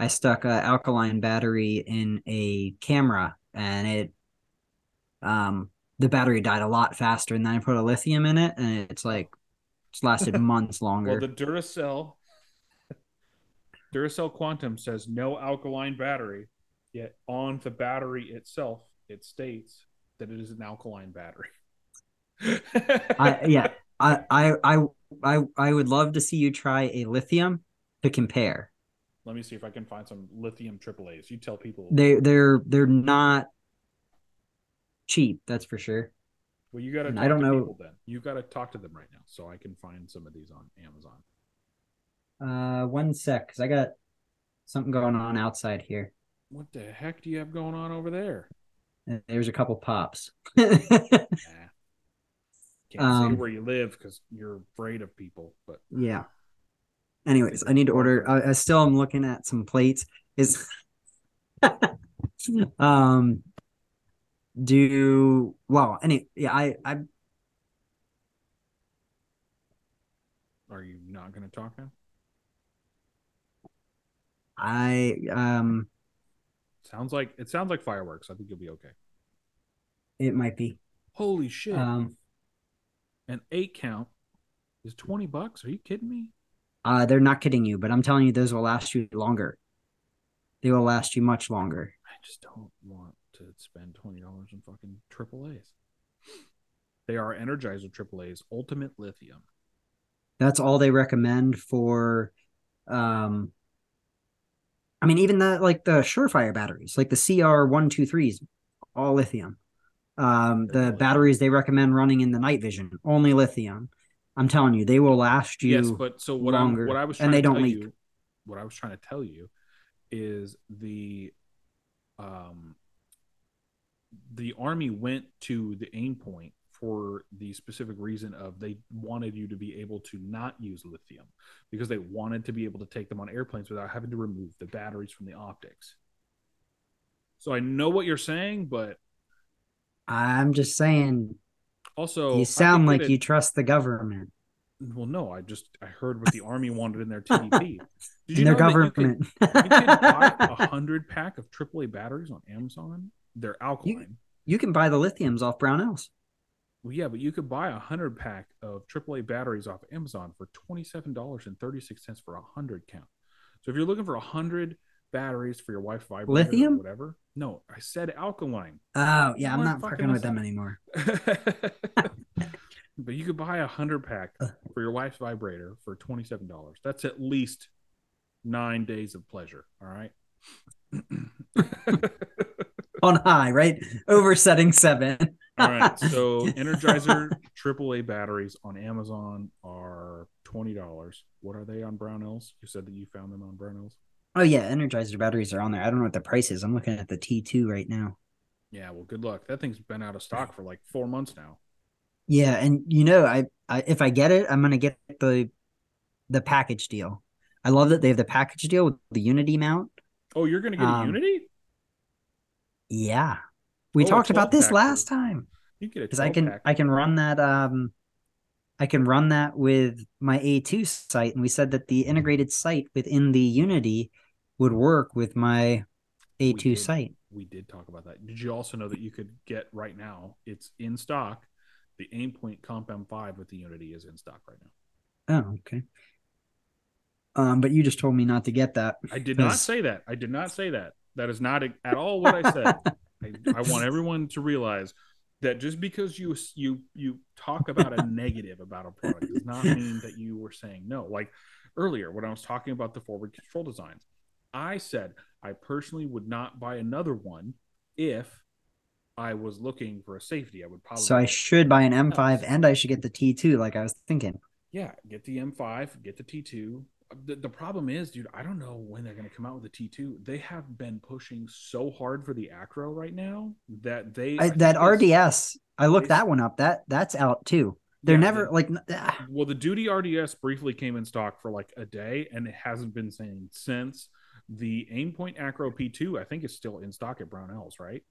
I stuck a alkaline battery in a camera and it um the battery died a lot faster and then I put a lithium in it and it's like it's lasted months longer. Well, the Duracell Duracell Quantum says no alkaline battery, yet on the battery itself it states that it is an alkaline battery. I yeah, I, I I I I would love to see you try a lithium to compare. Let me see if I can find some lithium AAA's. You tell people they they're they're not cheap. That's for sure. Well, you got to. I don't know. then you got to talk to them right now, so I can find some of these on Amazon. Uh, one sec, because I got something going on outside here. What the heck do you have going on over there? There's a couple pops. Can't um, say where you live because you're afraid of people. But yeah. Anyways, I need to order. I, I still am looking at some plates. Is um do well any yeah i i are you not going to talk now i um sounds like it sounds like fireworks i think you'll be okay it might be holy shit um an eight count is 20 bucks. Are you kidding me? Uh, they're not kidding you, but I'm telling you, those will last you longer. They will last you much longer. I just don't want to spend $20 on fucking triple A's. They are Energizer triple A's, Ultimate Lithium. That's all they recommend for um I mean even the like the Surefire batteries, like the CR123s, all lithium. Um, the batteries they recommend running in the night vision only lithium. I'm telling you, they will last you. Yes, but so what longer, I what I was and they don't leak. You, what I was trying to tell you is the um the army went to the Aimpoint for the specific reason of they wanted you to be able to not use lithium because they wanted to be able to take them on airplanes without having to remove the batteries from the optics. So I know what you're saying, but I'm just saying. Also, you sound like it, you trust the government. Well, no, I just I heard what the army wanted in their TDP. Did you in their government. You could, you buy a hundred pack of AAA batteries on Amazon. They're alkaline. You, you can buy the lithiums off Brownells. Well, yeah, but you could buy a hundred pack of AAA batteries off Amazon for twenty seven dollars and thirty six cents for a hundred count. So if you're looking for a hundred batteries for your wife's vibrator, lithium, whatever. No, I said alkaline. Oh yeah, I'm not fucking with them anymore. but you could buy a hundred pack for your wife's vibrator for twenty seven dollars. That's at least nine days of pleasure. All right. On high, right? Over setting seven. All right. So Energizer AAA batteries on Amazon are twenty dollars. What are they on Brownells? You said that you found them on Brownells. Oh yeah, Energizer batteries are on there. I don't know what the price is. I'm looking at the T2 right now. Yeah, well, good luck. That thing's been out of stock for like four months now. Yeah, and you know, I, I if I get it, I'm gonna get the the package deal. I love that they have the package deal with the Unity mount. Oh, you're gonna get um, a Unity? Yeah, we oh, talked about this last time. You get it because I can pack. I can run that um I can run that with my A2 site, and we said that the integrated site within the Unity would work with my A2 we site. We did talk about that. Did you also know that you could get right now? It's in stock. The Aimpoint Comp M5 with the Unity is in stock right now. Oh, okay. Um, but you just told me not to get that. I did not say that. I did not say that. That is not at all what I said. I, I want everyone to realize that just because you you you talk about a negative about a product does not mean that you were saying no. Like earlier when I was talking about the forward control designs, I said I personally would not buy another one if I was looking for a safety. I would probably So I should buy an M5 and I should get the T2 like I was thinking. Yeah, get the M5, get the T2, the, the problem is, dude, I don't know when they're going to come out with the T2. They have been pushing so hard for the Acro right now that they I, that RDS. I looked that one up. That that's out too. They're yeah, never like. Ah. Well, the Duty RDS briefly came in stock for like a day, and it hasn't been seen since. The Aimpoint Acro P2, I think, is still in stock at Brownells, right?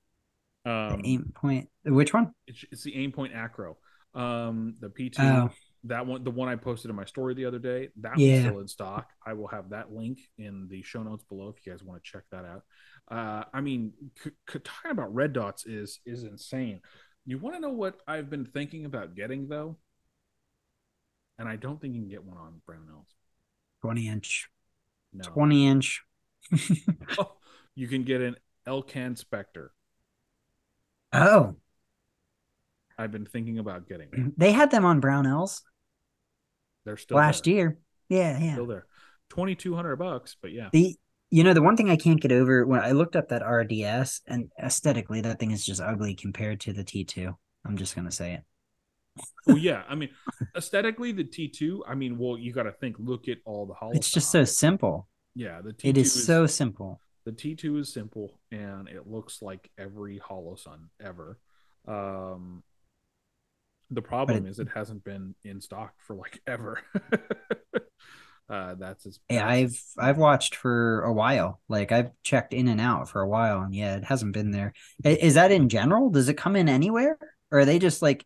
Um, Aimpoint, which one? It's, it's the Aimpoint Acro. Um, the P2. Oh that one the one i posted in my story the other day that yeah. still in stock i will have that link in the show notes below if you guys want to check that out uh, i mean c- c- talking about red dots is is insane you want to know what i've been thinking about getting though and i don't think you can get one on brownells 20 inch no. 20 inch oh, you can get an elcan spectre oh I've been thinking about getting. Them. They had them on Brownells. They're still last there. year. Yeah, yeah. Still there. Twenty two hundred bucks, but yeah. The you know the one thing I can't get over when I looked up that RDS and aesthetically that thing is just ugly compared to the T2. I'm just gonna say it. well, yeah. I mean, aesthetically, the T2. I mean, well, you got to think. Look at all the hollow. It's just so simple. Yeah, the T2 it is, is so simple. The T2 is simple, and it looks like every Holosun ever. Um, the problem is it hasn't been in stock for like ever. uh, that's as yeah, I've I've watched for a while. Like I've checked in and out for a while, and yeah, it hasn't been there. Is that in general? Does it come in anywhere, or are they just like?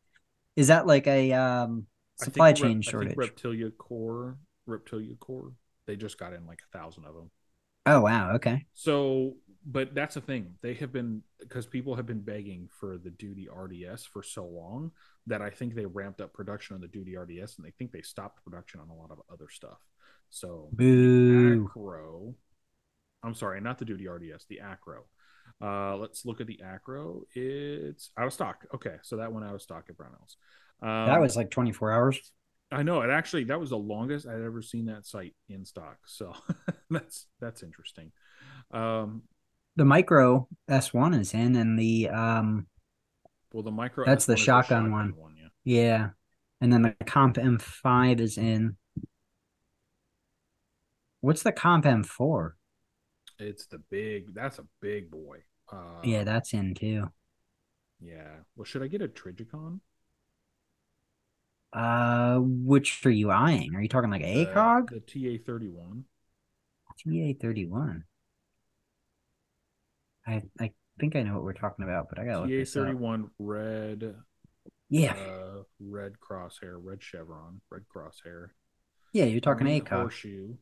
Is that like a um supply chain rep, shortage? Reptilia Core, Reptilia Core. They just got in like a thousand of them. Oh wow, okay. So but that's the thing. They have been because people have been begging for the Duty RDS for so long that I think they ramped up production on the Duty RDS and they think they stopped production on a lot of other stuff. So Boo. Acro, I'm sorry, not the Duty RDS, the Acro. Uh, let's look at the Acro. It's out of stock. Okay, so that went out of stock at Brownells. Um, that was like 24 hours. I know it actually that was the longest I'd ever seen that site in stock. So that's that's interesting. Um, the micro S1 is in, and the um. Well, the micro that's S1 the shotgun, shotgun one. one. yeah. yeah, and then the comp M5 is in. What's the comp M4? It's the big. That's a big boy. Uh, yeah, that's in too. Yeah. Well, should I get a Trijicon? Uh, which are you eyeing? Are you talking like The- ACOG? The TA thirty one. TA thirty one. I I think I know what we're talking about, but I look TA thirty one red Yeah, uh red crosshair, red chevron, red crosshair. yeah, you're talking green ACOG. horseshoe.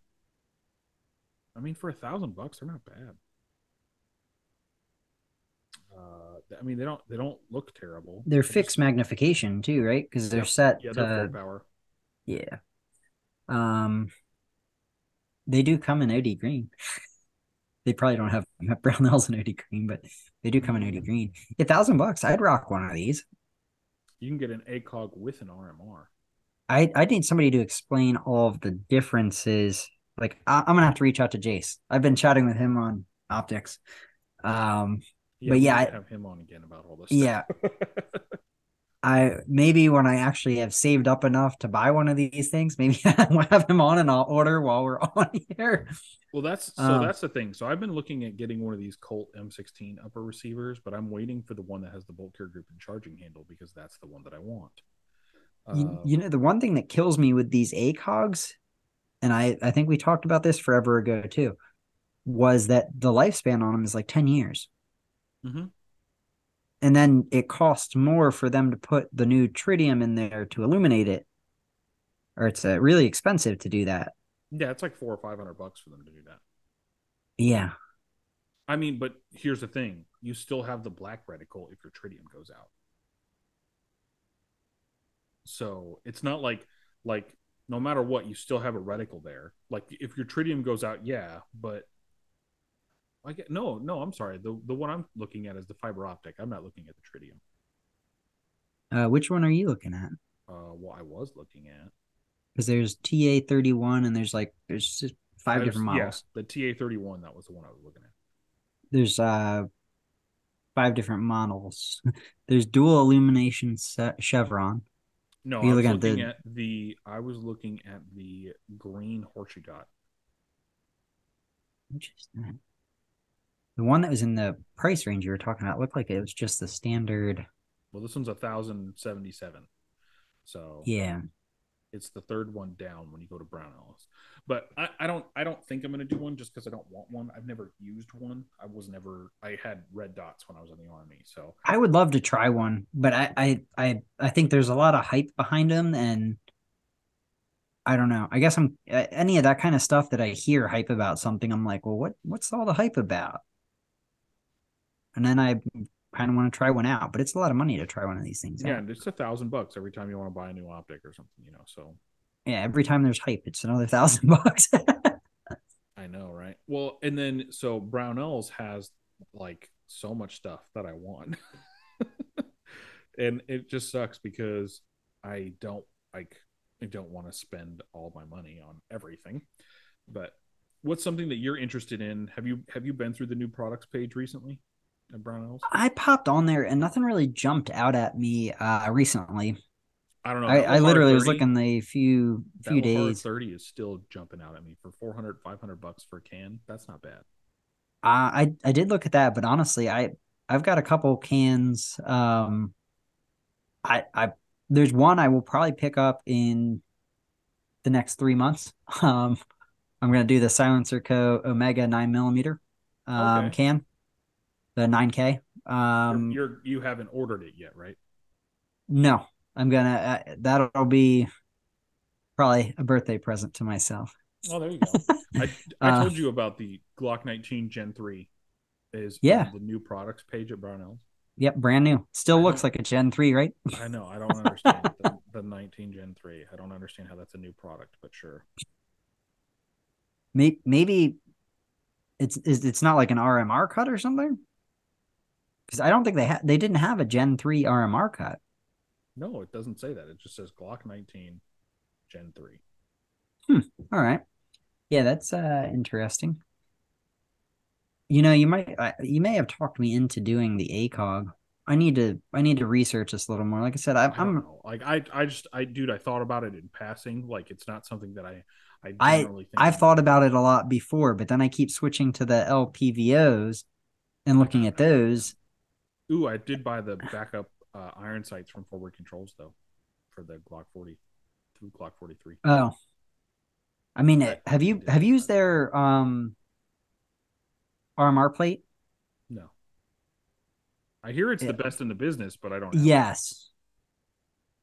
I mean, for a thousand bucks, they're not bad. Uh, I mean, they don't they don't look terrible. They're I fixed magnification too, right? Because they're Yep. set. Yeah, they're to- full power. Yeah. Um, they do come in OD green. they probably don't have Brownells in OD green, but they do come in OD green. A thousand bucks, I'd rock one of these. You can get an ACOG with an RMR. I I need somebody to explain all of the differences. Like I, I'm gonna have to reach out to Jace. I've been chatting with him on optics. Um, But yeah, I- have him on again about all this. Yeah. I maybe when I actually have saved up enough to buy one of these things, maybe I'll have them on and I'll order while we're on here. well, that's so Um, that's the thing. So I've been looking at getting one of these Colt M16 upper receivers, but I'm waiting for the one that has the bolt carrier group and charging handle because that's the one that I want. You, Um, you know, the one thing that kills me with these ACOGs, and I, I think we talked about this forever ago too, was that the lifespan on them is like 10 years. Mhm. And then it costs more for them to put the new tritium in there to illuminate it. Or it's uh, really expensive to do that. yeah, it's like four or five hundred bucks for them to do that. Yeah. I mean, but here's the thing: you still have the black reticle if your tritium goes out. So it's not like like no matter what, you still have a reticle there. Like if your tritium goes out, yeah, but I get no, no. I'm sorry. The the one I'm looking at is the fiber optic. I'm not looking at the tritium. Uh, which one are you looking at? Uh, what I was looking at Because there's TA 31 and there's like, there's just five was- different models. Yeah, the TA 31. That was the one I was looking at. There's uh five different models. there's dual illumination se- chevron. No, I was looking at the- at the. I was looking at the green horseshoe dot. That? The one that was in the price range you were talking about looked like it was just the standard. Well, this one's a thousand seventy seven. So Yeah. it's the third one down when you go to Brownells. But I, I don't I don't think I'm gonna do one just because I don't want one. I've never used one. I was never I had red dots when I was in the army. So I would love to try one, but I I I, I think there's a lot of hype behind them and I don't know. I guess I'm any of that kind of stuff that I hear hype about something. I'm like, well, what what's all the hype about? And then I kind of want to try one out, but it's a lot of money to try one of these things. yeah, out. and it's a thousand bucks every time you want to buy a new optic or something, you know. So yeah. Every time there's hype, it's another thousand bucks. I know, right? Well, and then so Brownells has like so much stuff that I want. and it just sucks because I don't like I don't want to spend all my money on everything. But what's something that you're interested in? Have you have you been through the new products page recently Brownells? I popped on there and nothing really jumped out at me uh recently. I don't know. I, I literally was looking the few few days. 30 is still jumping out at me for 400 500 bucks for a can. That's not bad. Uh, I I did look at that, but honestly, I I've got a couple cans. Um, I I there's one I will probably pick up in the next three months. Um, I'm gonna do the Silencer Co. Omega nine millimeter um Okay. can, the nine K. You're- Um, you're you haven't ordered it yet, right? no, I'm gonna uh, that'll be probably a birthday present to myself. Oh, there you go. I, I Uh, told you about the Glock 19 Gen 3 is Yeah. the new products page at Brownells. Yep, brand new. Still looks like a Gen three, right? I know. I don't understand the, the 19 Gen 3. I don't understand how that's a new product, but sure. Maybe, maybe it's it's not like an RMR cut or something. Because I don't think they had they didn't have a Gen three RMR cut. No, it doesn't say that. It just says Glock 19 Gen 3. All right, yeah, that's uh interesting. You know, you might I, you may have talked me into doing the ACOG. I need to I need to research this a little more. Like I said, I, I know. Like I, I just, I, dude, I thought about it in passing. Like it's not something that I, I I-. I've thought about it a lot before, but then I keep switching to the LPVOs and looking at those. Ooh, I did buy the backup uh, iron sights from Forward Controls though, for the Glock 40 through Glock 43. Oh, I mean, I- have you have you used their um RMR plate? No. I hear it's Yeah. the best in the business, but I don't. have it. Yes.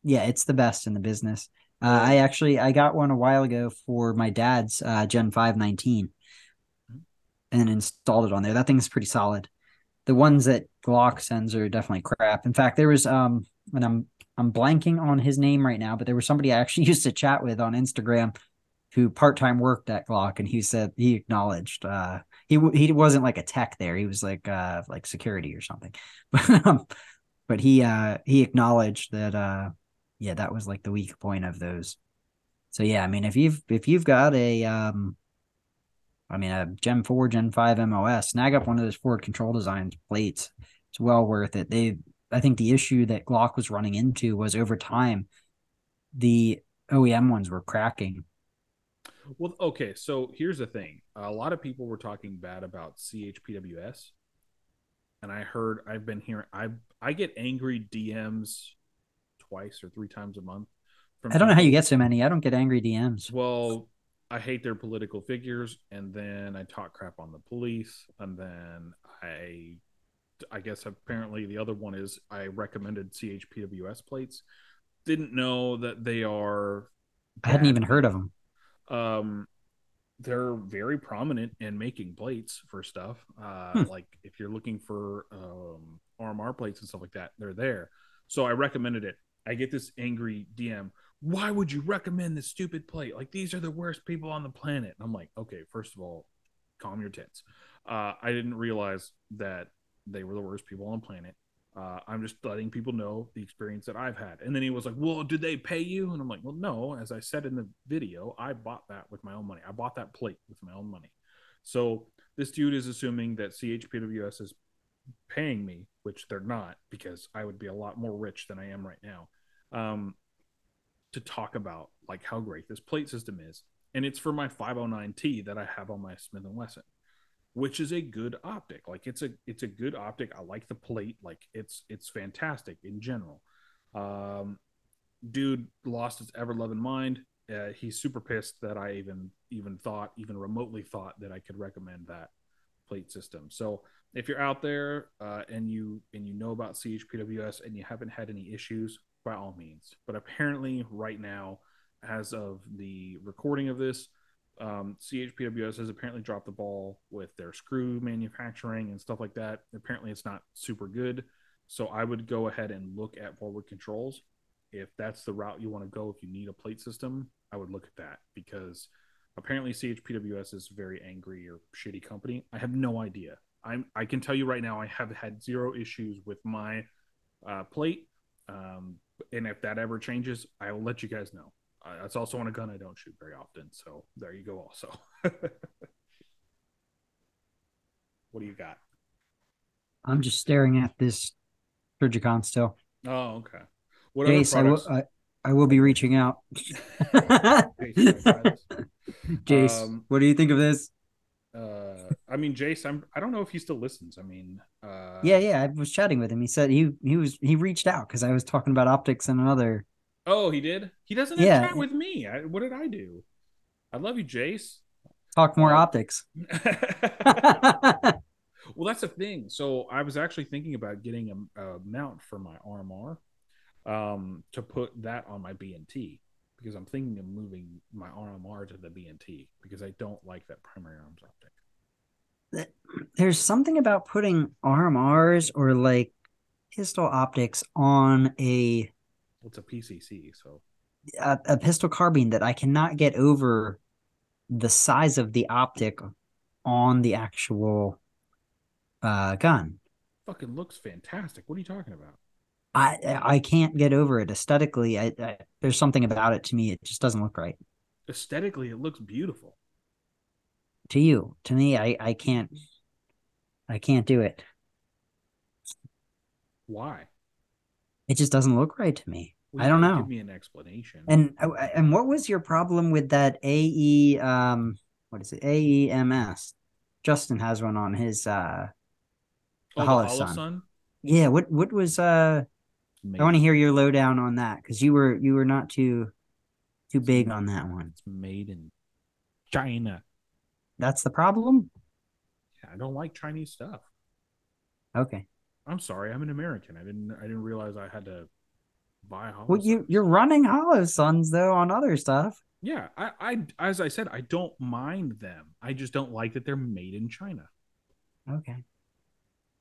Yeah, it's the best in the business. Uh, I actually I got one a while ago for my dad's uh, Gen 519 Mhm. and installed it on there. That thing's pretty solid. The ones that Glock sends are definitely crap. In fact, there was um and I'm I'm blanking on his name right now, but there was somebody I actually used to chat with on Instagram who part-time worked at Glock and he said he acknowledged uh he he wasn't like a tech there. He was like uh like security or something. But um, but he uh he acknowledged that uh yeah, that was like the weak point of those. So yeah, I mean if you've if you've got a um I mean a Gen 4, Gen 5 MOS, snag up one of those Forward Control Designs plates. It's well worth it. They I think the issue that Glock was running into was over time the OEM ones were cracking. Well, okay. So here's the thing: a lot of people were talking bad about CHPWS, and I heard I've been hearing I I get angry DMs twice or three times a month. From I don't know how you get so many. I don't get angry DMs. Well, I hate their political figures, and then I talk crap on the police, and then I, I guess apparently the other one is I recommended CHPWS plates. Didn't know that they are. I hadn't even heard of them. Um, they're very prominent in making plates for stuff. Uh, Hmm. like if you're looking for um RMR plates and stuff like that, they're there. So I recommended it. I get this angry DM. Why would you recommend this stupid plate? Like these are the worst people on the planet. And I'm like, okay, first of all, calm your tits. Uh, I didn't realize that they were the worst people on the planet. Uh, I'm just letting people know the experience that I've had. And then he was like, Well, did they pay you? And I'm like, Well, no. As I said in the video, I bought that with my own money. I bought that plate with my own money. So this dude is assuming that CHPWS is paying me, which they're not, because I would be a lot more rich than I am right now. Um, to talk about like how great this plate system is. And it's for my 509T that I have on my Smith and Wesson which is a good optic. Like it's a it's a good optic. I like the plate. Like it's it's fantastic in general. Um, dude lost his ever loving mind. Uh, he's super pissed that I even even thought even remotely thought that I could recommend that plate system. So if you're out there uh, and you and you know about CHPWS and you haven't had any issues, by all means. But apparently, right now, as of the recording of this, um, CHPWS has apparently dropped the ball with their screw manufacturing and stuff like that. Apparently, it's not super good. So I would go ahead and look at forward controls. If that's the route you want to go, if you need a plate system, I would look at that because apparently CHPWS is a very angry or shitty company. I have no idea. I'm I can tell you right now, I have had zero issues with my uh, plate. Um, and if that ever changes, I will let you guys know. Uh, that's also on a gun I don't shoot very often. So there you go. Also, what do you got? I'm just staring at this Surgicon still. Oh, okay. What other Jace, I will. I, I will be reaching out. Jace. Jace, Um, what do you think of this? Uh, I mean, Jace, I'm. I don't know if he still listens. I mean, uh, Yeah, yeah, I was chatting with him. He said he he was he reached out because I was talking about optics and another. Oh, he did. He doesn't Yeah. chat with me. I, what did I do? I love you, Jace. Talk more Uh, optics. well, that's the thing. So I was actually thinking about getting a, a mount for my RMR um, to put that on my BNT because I'm thinking of moving my RMR to the BNT because I don't like that primary arms optic. There's something about putting RMRs or like pistol optics on a it's a PCC, so a, a pistol carbine that I cannot get over the size of the optic on the actual uh, gun. fucking looks fantastic. What are you talking about? I I can't get over it aesthetically. I, I there's something about it to me. It just doesn't look right Aesthetically, it looks beautiful. to you. To me, I I can't. I can't do it. Why? It just doesn't look right to me. Well, I don't know. Give me an explanation. And uh, and what was your problem with that AE um what is it AEMS? Justin has one on his uh oh, Hollow the Holosun. Sun. Yeah, what what was uh I want to hear your lowdown on that because you were you were not too too big on that one. It's made in China. That's the problem. Yeah, I don't like Chinese stuff. Okay. I'm sorry. I'm an American. I didn't. I didn't realize I had to buy. Well, you you're running Holosuns though on other stuff. Yeah, I, I, as I said, I don't mind them. I just don't like that they're made in China. Okay.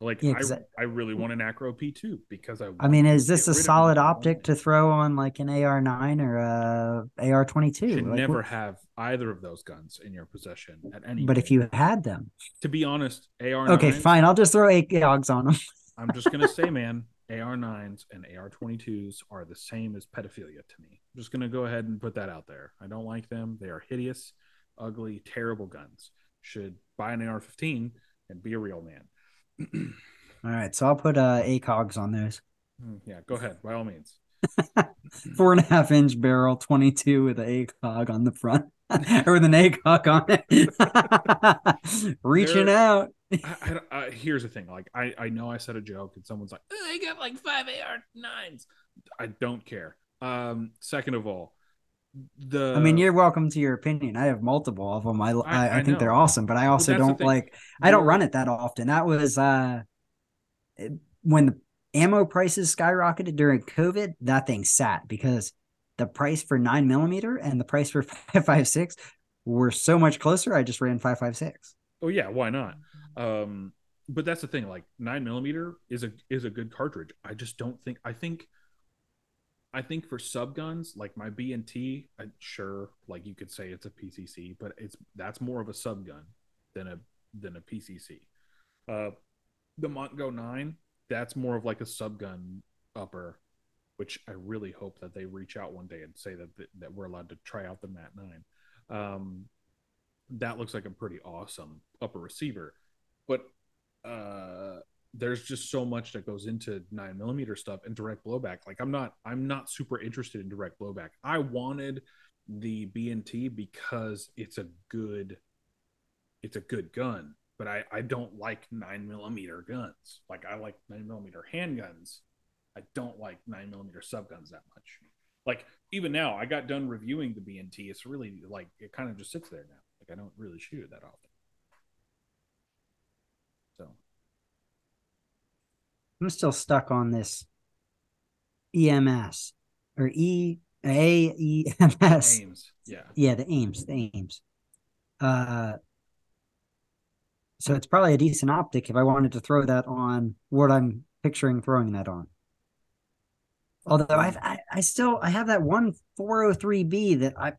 Like, Yeah, I, I- really want an Acro P2 because I. I mean, is this a solid optic to throw on like an AR9 or a AR22? Should Like, never what- have either of those guns in your possession at any. but if you had them, to be honest, AR. okay, fine. I'll just throw ACOGs on them. I'm just gonna say, man, AR9s and AR22s are the same as pedophilia to me. I'm just gonna go ahead and put that out there. I don't like them. They are hideous, ugly, terrible guns. Should buy an AR15 and be a real man. All right, so I'll put uh ACOGs on those. Hmm, yeah, go ahead by all means. Four and a half inch barrel, 22 with an ACOG on the front or with an ACOG on it. Reaching They're- out. I, I, I, here's the thing. Like, I, I know I said a joke, and someone's like, "Oh, "I got like five AR9s." I don't care. Um, second of all, the I mean, you're welcome to your opinion. I have multiple of them. I I, I- think they're awesome, but I also the don't like. I don't run it that often. That was uh when the ammo prices skyrocketed during COVID. That thing sat because the price for nine millimeter and the price for five five six were so much closer. I just ran five five six. Oh yeah, why not? Um, but that's the thing. Like nine millimeter is a is a good cartridge. I just don't think. I think. I think for sub guns like my B and T, I, sure, like you could say it's a PCC, but it's that's more of a sub gun than a than a PCC. Uh, the Montgo nine, that's more of like a sub gun upper, which I really hope that they reach out one day and say that that, that we're allowed to try out the Mat nine. Um, that looks like a pretty awesome upper receiver but uh there's just so much that goes into nine millimeter stuff and direct blowback. Like i'm not i'm not super interested in direct blowback. I wanted the bnt because it's a good it's a good gun but i i don't like nine millimeter guns. Like i like nine millimeter handguns. I don't like nine millimeter subguns that much. Like even now i got done reviewing the bnt it's really like it kind of just sits there now. Like i don't really shoot it that often so I'm still stuck on this EMS or E A E M S. aims yeah Yeah, the Ames, the Ames. Uh, so it's probably a decent optic if I wanted to throw that on what I'm picturing throwing that on. Although I've, I, I still I have that one 403B that I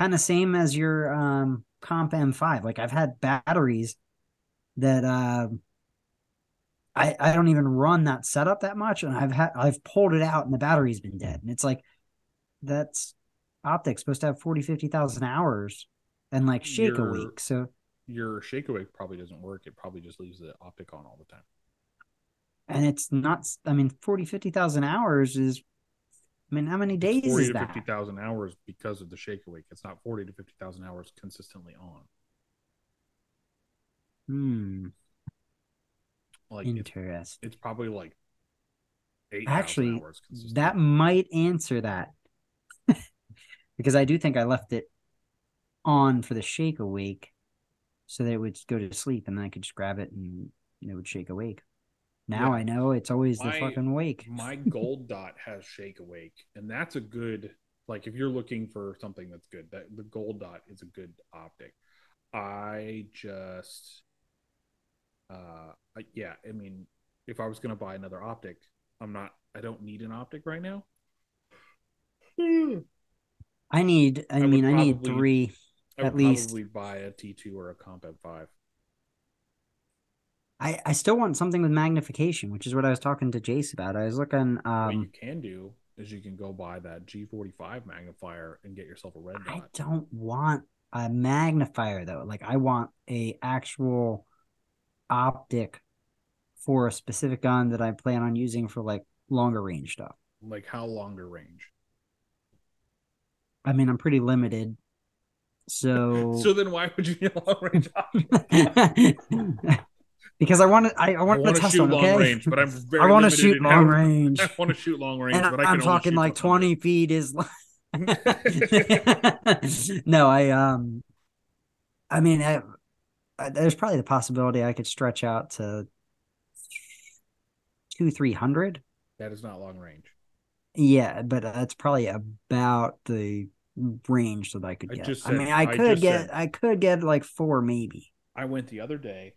kind of same as your um comp M5. Like I've had batteries that um I I don't even run that setup that much, and I've had I've pulled it out and the battery's been dead, and it's like that's optics supposed to have 40 50,000 hours and like shake a week. So your shake away probably doesn't work. It probably just leaves the optic on all the time. And it's not I mean 40 50,000 hours is I mean how many days It's 40 is to that? 50,000 hours because of the shake awake it's not 40 to 50,000 hours consistently on. Hmm, like it's, interesting. it's probably like 8 Actually. That might answer that. because I do think I left it on for the shake awake so that it would go to sleep and then I could just grab it and it would shake awake. Now Yeah. I know it's always the My- fucking wake. my gold dot has shake awake and that's a good like if you're looking for something that's good that the gold dot is a good optic i just uh I, yeah i mean if i was going to buy another optic i'm not i don't need an optic right now I need I, I mean I need probably- three i At least. probably buy a t2 or a comp m5 I, I still want something with magnification, which is what I was talking to Jace about. I was looking what you um can do is you can go buy that g45 magnifier and get yourself a red dot. I don't want a magnifier though. Like I want a actual optic for a specific gun that I plan on using for like longer range stuff. like how longer range I mean, I'm pretty limited. So, so then why would you need a long range optic because I want to. I, I want to test shoot one. long Okay, range, but I'm very I want to shoot long range, I want to shoot long range, and but I only talking like to 100. twenty feet is. no, I um, I mean, I, there's probably the possibility I could stretch out to two, three hundred. That is not long range. Yeah, but that's probably about the range that I could I get. I said- mean, I I could just get, said- I could get like four, maybe. I went the other day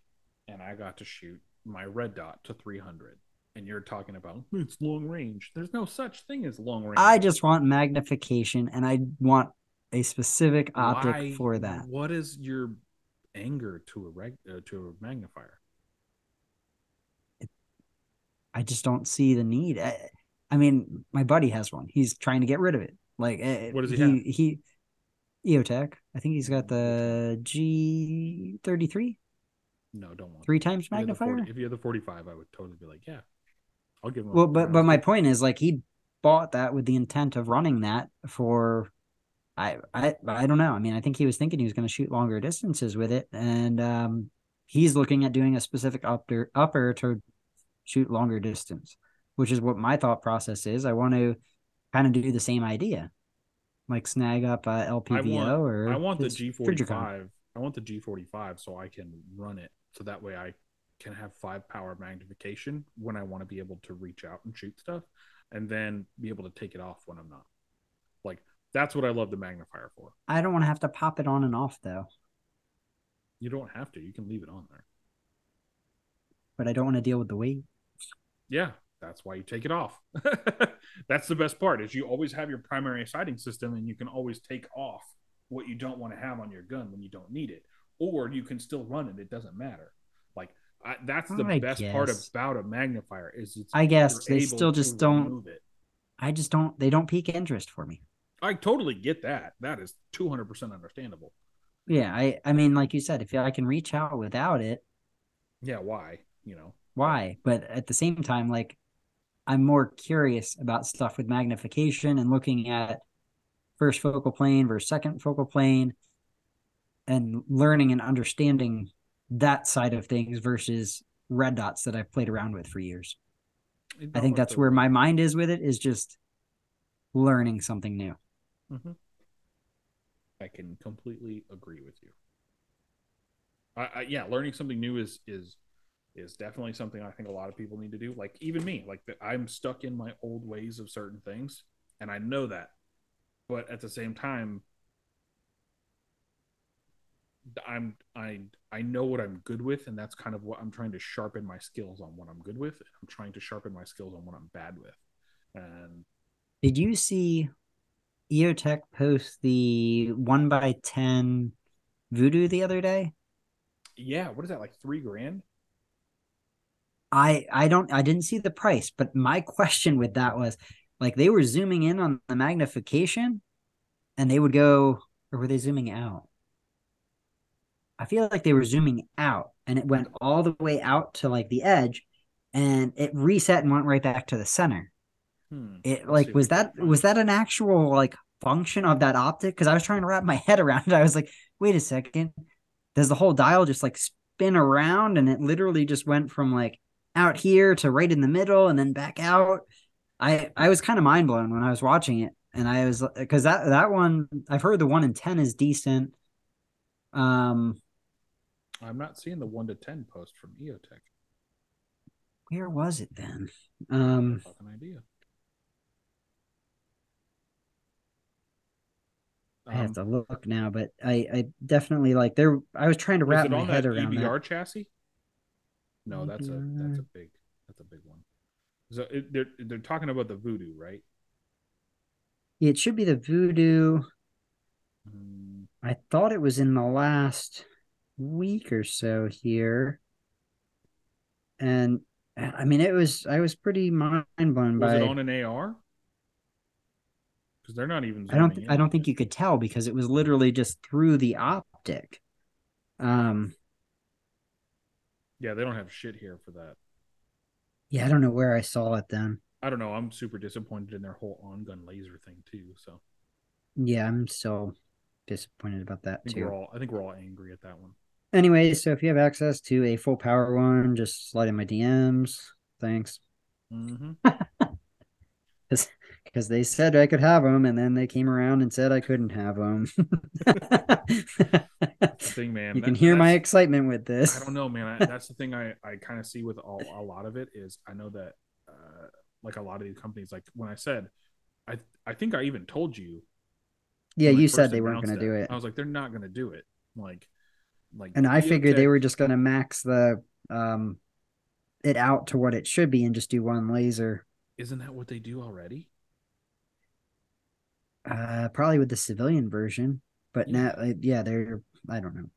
and I got to shoot my red dot to 300. And you're talking about "Hmm, it's long range. There's no such thing as long range. I just want magnification, and I want a specific optic Why- for that. What is your anger to a reg, uh, to a magnifier? I just don't see the need. I, I mean, my buddy has one. He's trying to get rid of it. Like, eh, What does he he have? He, EOTech. I think he's got the G thirty three, No, don't want. three times If you 40 magnifier. if you had the 45, I would totally be like, yeah, I'll give him. a Well, but but my point is, like, he bought that with the intent of running that for. I I I don't know. I mean, I think he was thinking he was going to shoot longer distances with it, and um, he's looking at doing a specific upper upper to shoot longer distance, which is what my thought process is. I want to kind of do the same idea, like snag up uh, LPVO or I want the G45. I want the G45 so I can run it so that way I can have five power magnification when I want to be able to reach out and shoot stuff and then be able to take it off when I'm not. Like that's what I love the magnifier for. I don't want to have to pop it on and off though, You don't have to. You can leave it on there. but I don't want to deal with the weight. Yeah, that's why you take it off. that's the best part is you always have your primary sighting system and you can always take off what you don't want to have on your gun when you don't need it or you can still run it it doesn't matter like I, that's the I best part about a magnifier is it's I guess they still just don't. I just don't. They don't pique interest for me. I totally get that that is 200% understandable Yeah, I I mean, like you said, if I can reach out without it, yeah why you know why? But at the same time, like I'm more curious about stuff with magnification and looking at first focal plane versus second focal plane and learning and understanding that side of things versus red dots that I've played around with for years. I think that's where my mind is with it is just learning something new. Mhm. I can completely agree with you. I, I yeah, learning something new is is is definitely something I think a lot of people need to do. Like even me, like the, I'm stuck in my old ways of certain things, and I know that. But at the same time, I'm I I know what I'm good with, and that's kind of what I'm trying to sharpen my skills on what I'm good with. I'm trying to sharpen my skills on what I'm bad with, and Did you see EOTech post the one by ten Vudu the other day? yeah, what is that like three grand? I I don't I didn't see the price, but my question with that was like they were zooming in on the magnification and they would go or were they zooming out? I feel like they were zooming out and it went all the way out to like the edge and it reset and went right back to the center. Hmm. It like was if I can that was that an actual like function of that optic? Because I was trying to wrap my head around it. I was like, wait a second, does the whole dial just like spin around and it literally just went from like out here to right in the middle and then back out? I I was kind of mind blown when I was watching it, and I was because that that one I've heard the one in ten is decent. Um, I'm not seeing the one to ten post from EOTech. where was it then? Um, fucking idea. I have Um, to look now, but I I definitely like there. I was trying to wrap my head that around EBR that. chassis? No, that's a that's a big that's a big one. So it, they're they're talking about the Vudu, right? It should be the Vudu. Mm, I thought it was in the last week or so here. And I mean it was I was pretty mind blown was by it on an AR? Because they're not even. I don't zooming I don't think you could tell because it was literally just through the optic. Um Yeah, they don't have shit here for that. yeah, I don't know where I saw it then. I don't know. I'm super disappointed in their whole on-gun laser thing too. So Yeah, I'm still disappointed about that I too. we're all I think we're all angry at that one. anyway, so if you have access to a full power one, just slide in my DMs. Thanks. Mm-hmm. Because they said I could have them, and then they came around and said I couldn't have them. thing, man. You That- can hear my excitement with this. I don't know, man. I, that's the thing I, I kind of see with all, a lot of it is I know that uh, like a lot of these companies, like when I said, I I think I even told you. Yeah, you said they weren't going to do it. I was like, they're not going to do it. Like, like. and I figured they were just going to max the um it out to what it should be and just do one laser. Isn't that what they do already? Uh, probably with the civilian version, but Yeah. now, uh, yeah, they're. I don't know.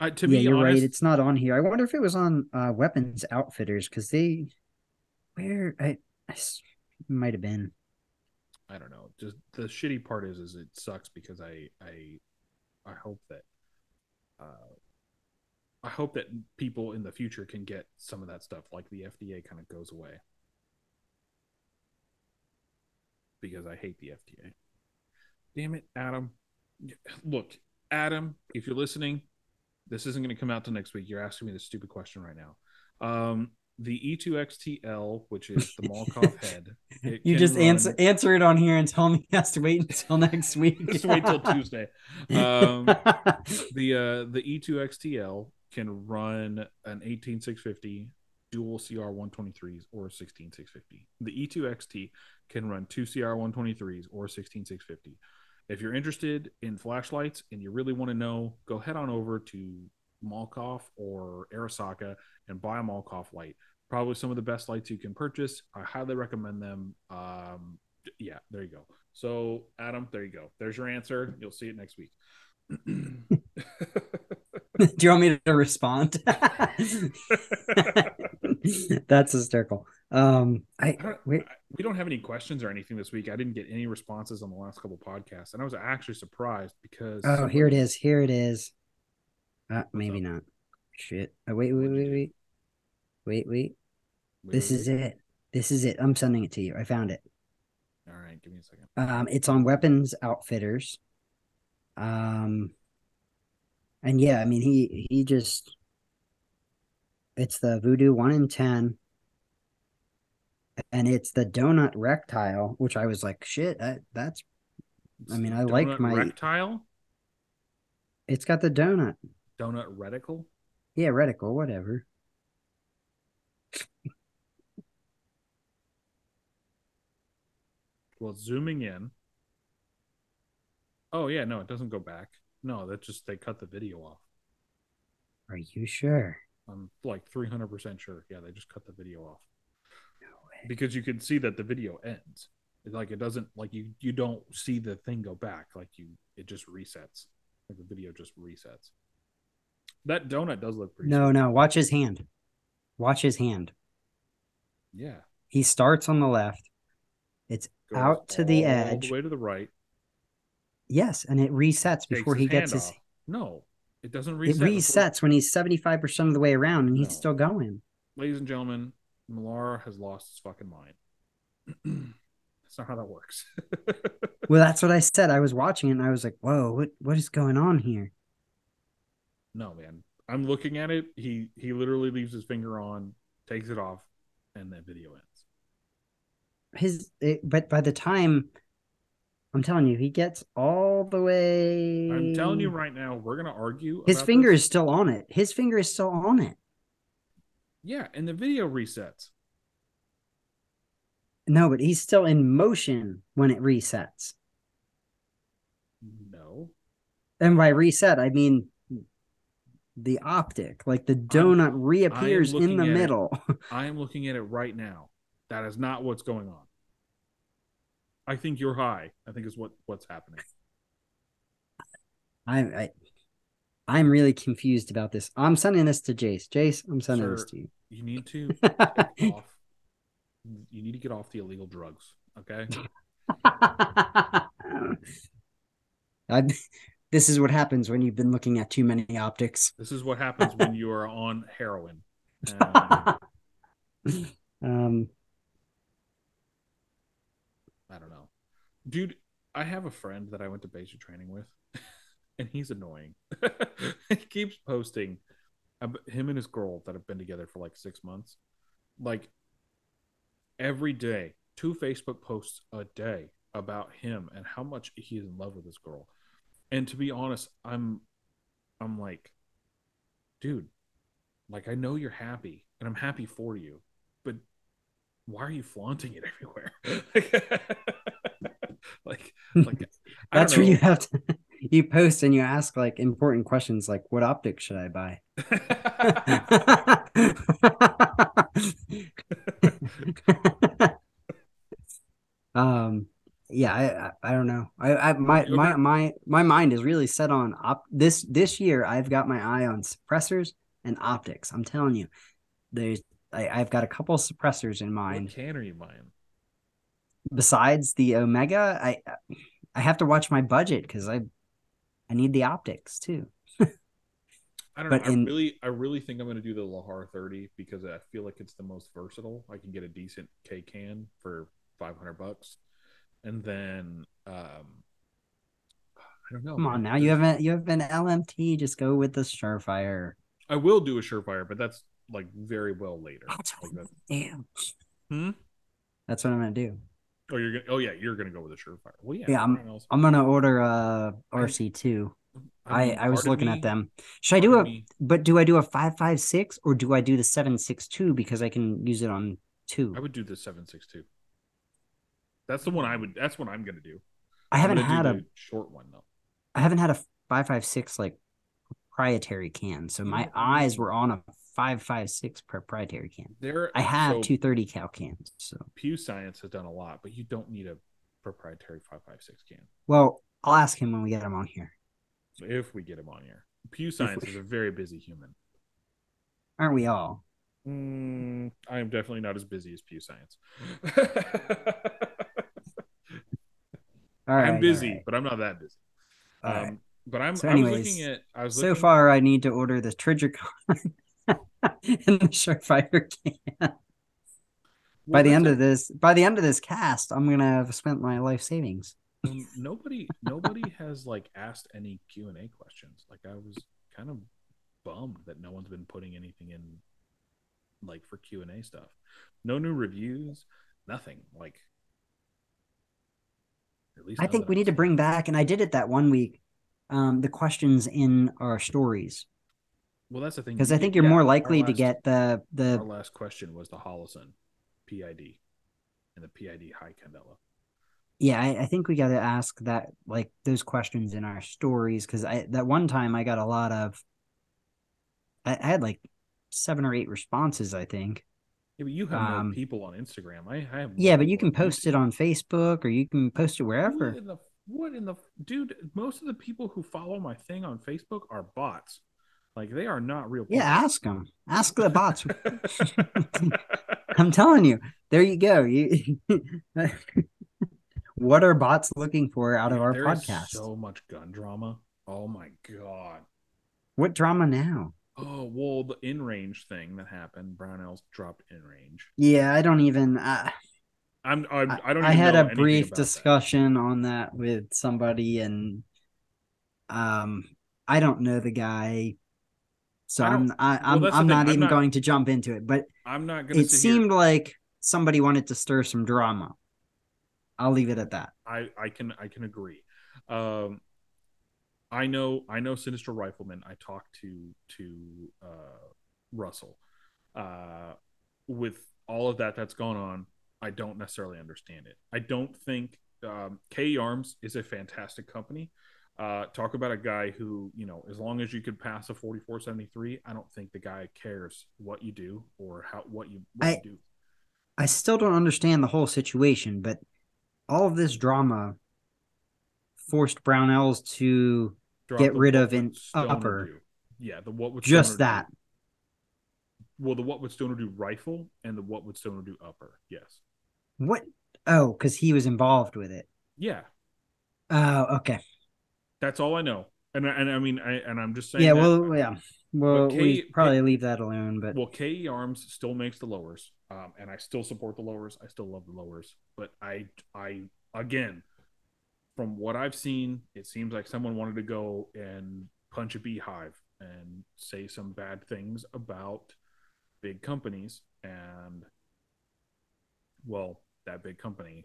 Uh, to yeah, be you're honest, right. It's not on here. I wonder if it was on uh, Weapons Outfitters because they, where I, I might have been. I don't know. Just the shitty part is, is it sucks because I, I, I hope that, uh, I hope that people in the future can get some of that stuff, like the FDA kind of goes away. Because I hate the FDA. Damn it, Adam. Look, Adam, if you're listening, this isn't going to come out till next week. You're asking me this stupid question right now. Um, the E2XTL, which is the Malkoff head, You just run- answer answer it on here and tell me he has to wait until next week. Just wait till Tuesday. Um, the uh, the E2XTL can run an 18650 dual CR 123s or 16650. The E2XT can run two CR 123s or 16650. If you're interested in flashlights and you really want to know, go head on over to Malkoff or Arisaka and buy a Malkoff light. Probably some of the best lights you can purchase. I highly recommend them. Um, yeah, there you go. So, Adam, there you go. There's your answer. You'll see it next week. Do you want me to respond? That's hysterical. Um, I I don't- we don't have any questions or anything this week. I didn't get any responses on the last couple podcasts, and I was actually surprised because oh, here it is. Here it is. Uh, maybe not. Shit. Oh, wait, wait, wait, wait, wait, wait. This is it. This is it. I'm sending it to you. I found it. All right, give me a second. Um, it's on Weapons Outfitters. Um, and yeah, I mean he he just it's the Vudu one in ten, and it's the donut rectile, which I was like, shit, that that's I mean, I like my- rectile, it's got the donut. donut reticle. Yeah, reticle, whatever. Well, zooming in. Oh yeah, no, it doesn't go back. No, that just they cut the video off. Are you sure? I'm like 300% sure. Yeah, they just cut the video off No because you can see that the video ends. It's like it doesn't like you you don't see the thing go back like you it just resets. Like the video just resets. That donut does look pretty No, sweet. no. Watch his hand. Watch his hand. Yeah. He starts on the left. It's Goes out to the all edge. the way to the right. Yes, and it resets takes before he gets his. off. No, it doesn't It reset. before- resets when he's seventy five percent of the way around, and he's No. still going. Ladies and gentlemen, Millar has lost his fucking mind. That's not how that works. Well, that's what I said. I was watching it, and I was like, "Whoa, what what is going on here?" no, man. I'm looking at it. He he literally leaves his finger on, takes it off, and the video ends. His, it, but by the time, I'm telling you, he gets all the way. I'm telling you right now, we're gonna argue. his finger this. is still on it. His finger is still on it. Yeah, and the video resets. No, but he's still in motion when it resets. No. And by reset, I mean the optic, like the donut reappears in the it. middle. I am looking at it right now. That is not what's going on. I think you're high. I think is what what's happening. I, I, I'm really confused about this. I'm sending this to Jace. Jace, I'm sending this to you. You need to get off. You need to get off the illegal drugs. Okay. I, this is what happens when you've been looking at too many optics. This is what happens when you are on heroin. And um, I don't know, dude. I have a friend that I went to basic training with. and he's annoying. he keeps posting him and his girl that have been together for like six months, like every day, two Facebook posts a day about him and how much he's in love with this girl. And to be honest, I'm, I'm like, dude, like I know you're happy, and I'm happy for you, why are you flaunting it everywhere? like, like That's where you have to you post and you ask like important questions like what optic should I buy? um yeah I, I don't know i i my Okay. my my my mind is really set on op this this year i've got my eye on suppressors and optics i'm telling you there's I, i've got a couple suppressors in mind what can are you buying? besides the omega i i have to watch my budget because i i need the optics too I don't But know. I in- really, I really think I'm going to do the Lahar 30 because I feel like it's the most versatile. I can get a decent K can for 500 bucks, and then um, I don't know. come on now you haven't you have an lmt just go with the surefire I will do a Surefire, but that's like very well later. That's Like damn Hmm? that's what i'm gonna do Oh, you're gonna. Oh, yeah, you're gonna go with a Surefire. Well, yeah. Yeah, I'm- else- i'm gonna order a rc2 I, I was looking me- at them. Should I do a me- but do I do a five five six or do I do the seven six two because I can use it on two? I would do the 762. That's the one I would. That's what I'm gonna do. I haven't had a short one though. I haven't had a five five six like proprietary can, so my eyes were on a five five six proprietary can. There, I have so two thirty cal cans, so Pew Science has done a lot, but you don't need a proprietary 556 can. well I'll ask him when we get him on here. if we get him on here. Pew Science is a very busy human. Aren't we all? Mm, I am definitely not as busy as Pew Science. All right, I'm busy, right, but I'm not that busy. all Um, right. But I'm. So I was anyways, looking at. I was So far, I need to order the Trijicon and the Surefire can. well, by the end a- of this by the end of this cast i'm gonna have spent my life savings nobody, nobody has like asked any Q and A questions. Like I was kind of bummed that no one's been putting anything in, like for Q and A stuff. No new reviews, nothing. Like. At least i think we need to bring back and i did it that one week um the questions in our stories Well, that's the thing. because i think you're yeah, more likely to get the the Our last question was the Hollison PID and the PID high candela. yeah I, I think we got to ask that like those questions in our stories because i that one time i got a lot of I, I had like seven or eight responses i think Yeah, but you have Um, more people on Instagram. I, I have. yeah but you can post it on facebook or you can post it wherever What in the what in the people? Most of the people who follow my thing on Facebook are bots. Like they are not real. yeah people. ask them ask the bots I'm telling you, there you go. You, what are bots looking for out of our there podcast? so much gun drama. Oh my god. What drama now? Oh well, the InRange thing that happened. Brownells dropped InRange. Yeah, I don't even. I, I'm. I'm I don't. I had a brief about that. discussion on that with somebody, and um, I don't know the guy, so I I'm I, I'm, that's the I'm not I'm even not- going to jump into it. But I'm not gonna. it sit here- seemed like somebody wanted to stir some drama. I'll leave it at that. I I can I can agree. Um, I know I know Sinister Rifleman. I talked to to uh, Russell. Uh, with all of that that's gone on, I don't necessarily understand it. I don't think um, K Arms is a fantastic company. Uh, talk about a guy who you know, as long as you could pass a forty four seventy three, I don't think the guy cares what you do or how what you, what I- you do. I still don't understand the whole situation, but all of this drama forced Brownells to Drop get rid of an upper. do. Yeah, the what would just Stoner do. that. Well, the what would Stoner do rifle and the what would Stoner do upper. Yes. What? Oh, because he was involved with it. Yeah, Oh, okay. That's all I know. And I- and I mean, I, and I'm just saying. Yeah, that- well, yeah. Well, K- we probably leave that alone, but Well, KE Arms still makes the lowers, um, and I still support the lowers. I still love the lowers, but I, I again, from what I've seen, it seems like someone wanted to go and punch a beehive and say some bad things about big companies. And, well, that big company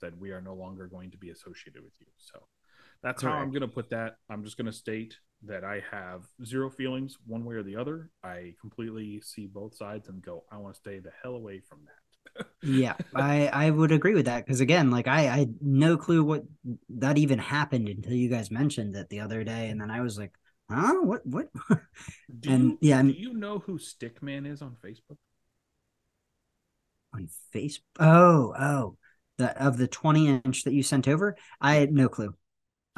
said, we are no longer going to be associated with you. So that's how I'm going to put that. I'm just going to state that I have zero feelings one way or the other. I completely see both sides and go, I want to stay the hell away from that. yeah i i would agree with that because again like i i had no clue what that even happened until you guys mentioned it the other day and then i was like huh what what Do And, you, yeah, do you know who Stickman is on Facebook? on facebook oh oh the of the 20 inch that you sent over i had no clue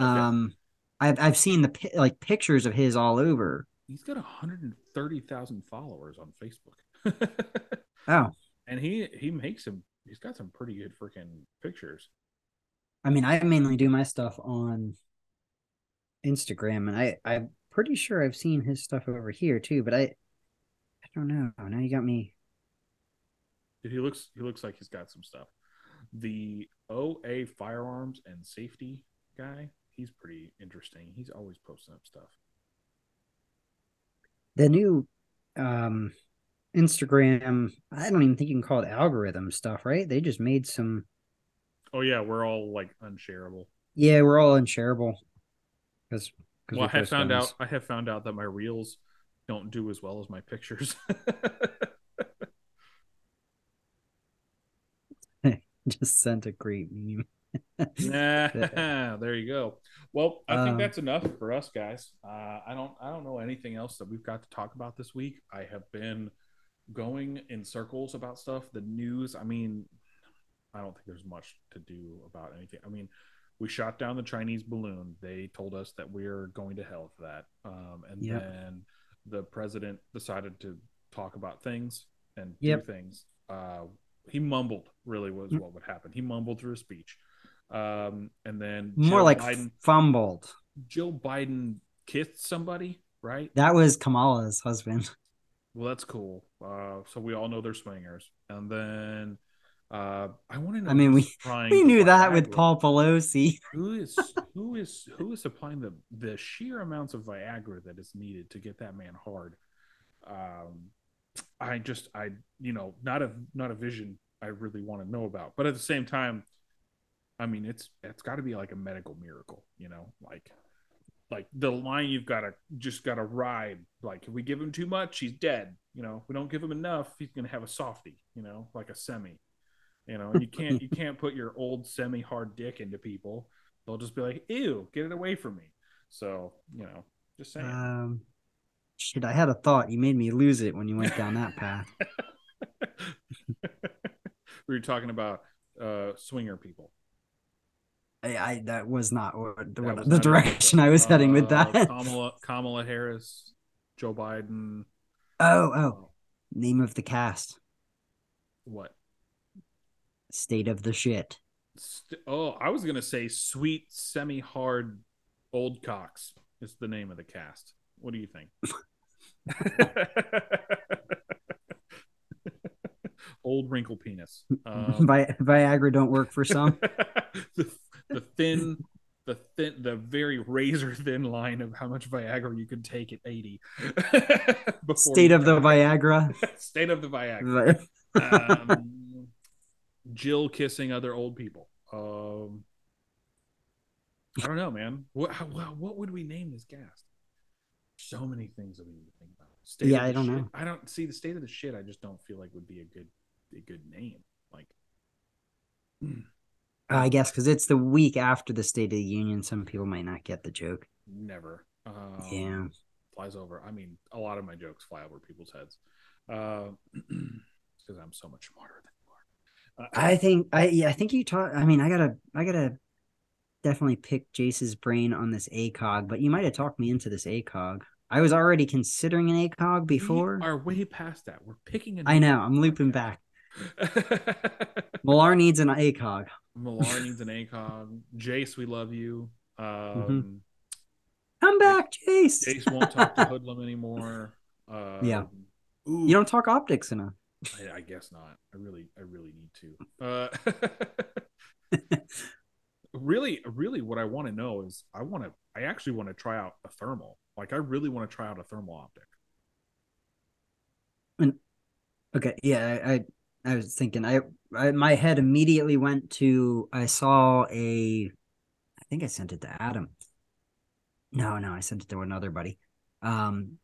Okay. um i've i've seen the like pictures of his all over He's got 130,000 followers on Facebook. oh and he he makes him he's got some pretty good freaking pictures. i mean i mainly do my stuff on instagram and i i'm pretty sure i've seen his stuff over here too but i i don't know now you got me he looks he looks like he's got some stuff. The OA firearms and safety guy, he's pretty interesting. He's always posting up stuff. the new um Instagram, I don't even think you can call it algorithm stuff, right? They just made some Oh yeah, we're all like unshareable. yeah, we're all unshareable. Because Well, I have found out I have found out that my reels don't do as well as my pictures. just sent a great meme. There you go. Well, I think Um, that's enough for us guys. Uh, I don't I don't know anything else that we've got to talk about this week. I have been going in circles about stuff. The news, I mean, I don't think there's much to do about anything. I mean, we shot down the Chinese balloon. They told us that we're going to hell for that. Um, and Yep. then the president decided to talk about things and Yep. do things. Uh, he mumbled, really, was Mm. what would happen. He mumbled through a speech. Um, and then More Jill like Biden, fumbled. Joe Biden kissed somebody, right? That was Kamala's husband. Well, that's cool. Uh, so we all know they're swingers. And then uh, I want to know. I mean, we- We knew that with Paul Pelosi. Who is who is who is supplying the the sheer amounts of Viagra that is needed to get that man hard? Um, I just I you know not a not a vision I really want to know about, but at the same time, I mean it's it's got to be like a medical miracle, you know, like like the line you've got to just got to ride. Like if we give him too much, he's dead. You know, if we don't give him enough, he's gonna have a softie. You know, like a semi. You know, you can't you can't put your old semi hard dick into people. They'll just be like, "Ew, get it away from me." So you know, just saying. Um, shit, I had a thought. You made me lose it when you went down that path. we were talking about uh swinger people. I, I that was not what, That what- was the not direction I was heading with Uh, that. Kamala Kamala Harris, Joe Biden. Oh, oh, name of the cast: What? State of the Shit. St- oh, I was gonna say sweet semi hard old cocks is the name of the cast. What do you think? old wrinkle penis. Um, Vi- Viagra don't work for some. the, the thin, the thin, the very razor thin line of how much Viagra you could take at eighty. State you of the. Viagra. State of the Viagra. Um, Jill kissing other old people. Um, I don't know, man. What how, what what would we name this cast? So many things that we need to think about. State Yeah, I don't shit. know. I don't see the state of the shit. I just don't feel like would be a good a good name. Like I guess because it's the week after the State of the Union, some people might not get the joke. never. Um, Yeah. flies over. I mean, a lot of my jokes fly over people's heads. Uh, because I'm so much smarter than you are. Uh, I think I yeah, I think you taught. I mean, I gotta I gotta definitely pick Jace's brain on this ACOG, but you might have talked me into this ACOG. I was already considering an ACOG before. we are way past that. We're picking. I know. I'm looping back. Millar needs an ACOG. Millar needs an ACOG. Jace, we love you. Um, Come back, Jace. Jace won't talk to Hoodlum anymore. Um, Yeah. Ooh, You don't talk optics enough. I, I guess not. I really, I really need to. Uh, really, really, what I want to know is I want to. I actually want to try out a thermal. Like I really want to try out a thermal optic. And Okay, yeah, I, I I was thinking I, I my head immediately went to I saw a I think I sent it to Adam. No, no, I sent it to another buddy. Um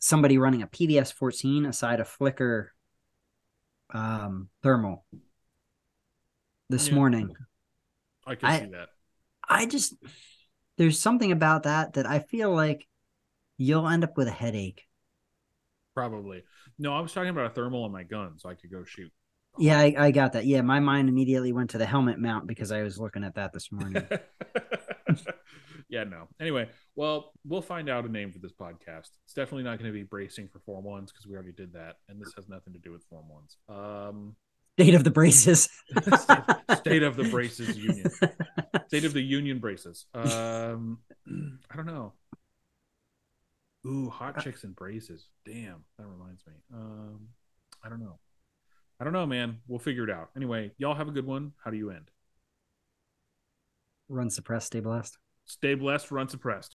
somebody running a PVS 14 aside a flicker um thermal this Yeah. morning. I can I- see that. I just there's something about that that I feel like you'll end up with a headache. Probably. No, I was talking about a thermal on my gun, so I could go shoot. Yeah, I, I got that. Yeah, my mind immediately went to the helmet mount because I was looking at that this morning. yeah, no. Anyway, well, we'll find out a name for this podcast. It's definitely not going to be bracing for Form Ones because we already did that, and this has nothing to do with Form Ones. Um, State of the braces. state, state of the braces union. State of the union braces. Um, I don't know. Ooh, hot chicks and braces. Damn, that reminds me. Um, I don't know. I don't know, man. We'll figure it out. Anyway, y'all have a good one. How do you end? Run suppressed, stay blessed. Stay blessed, run suppressed.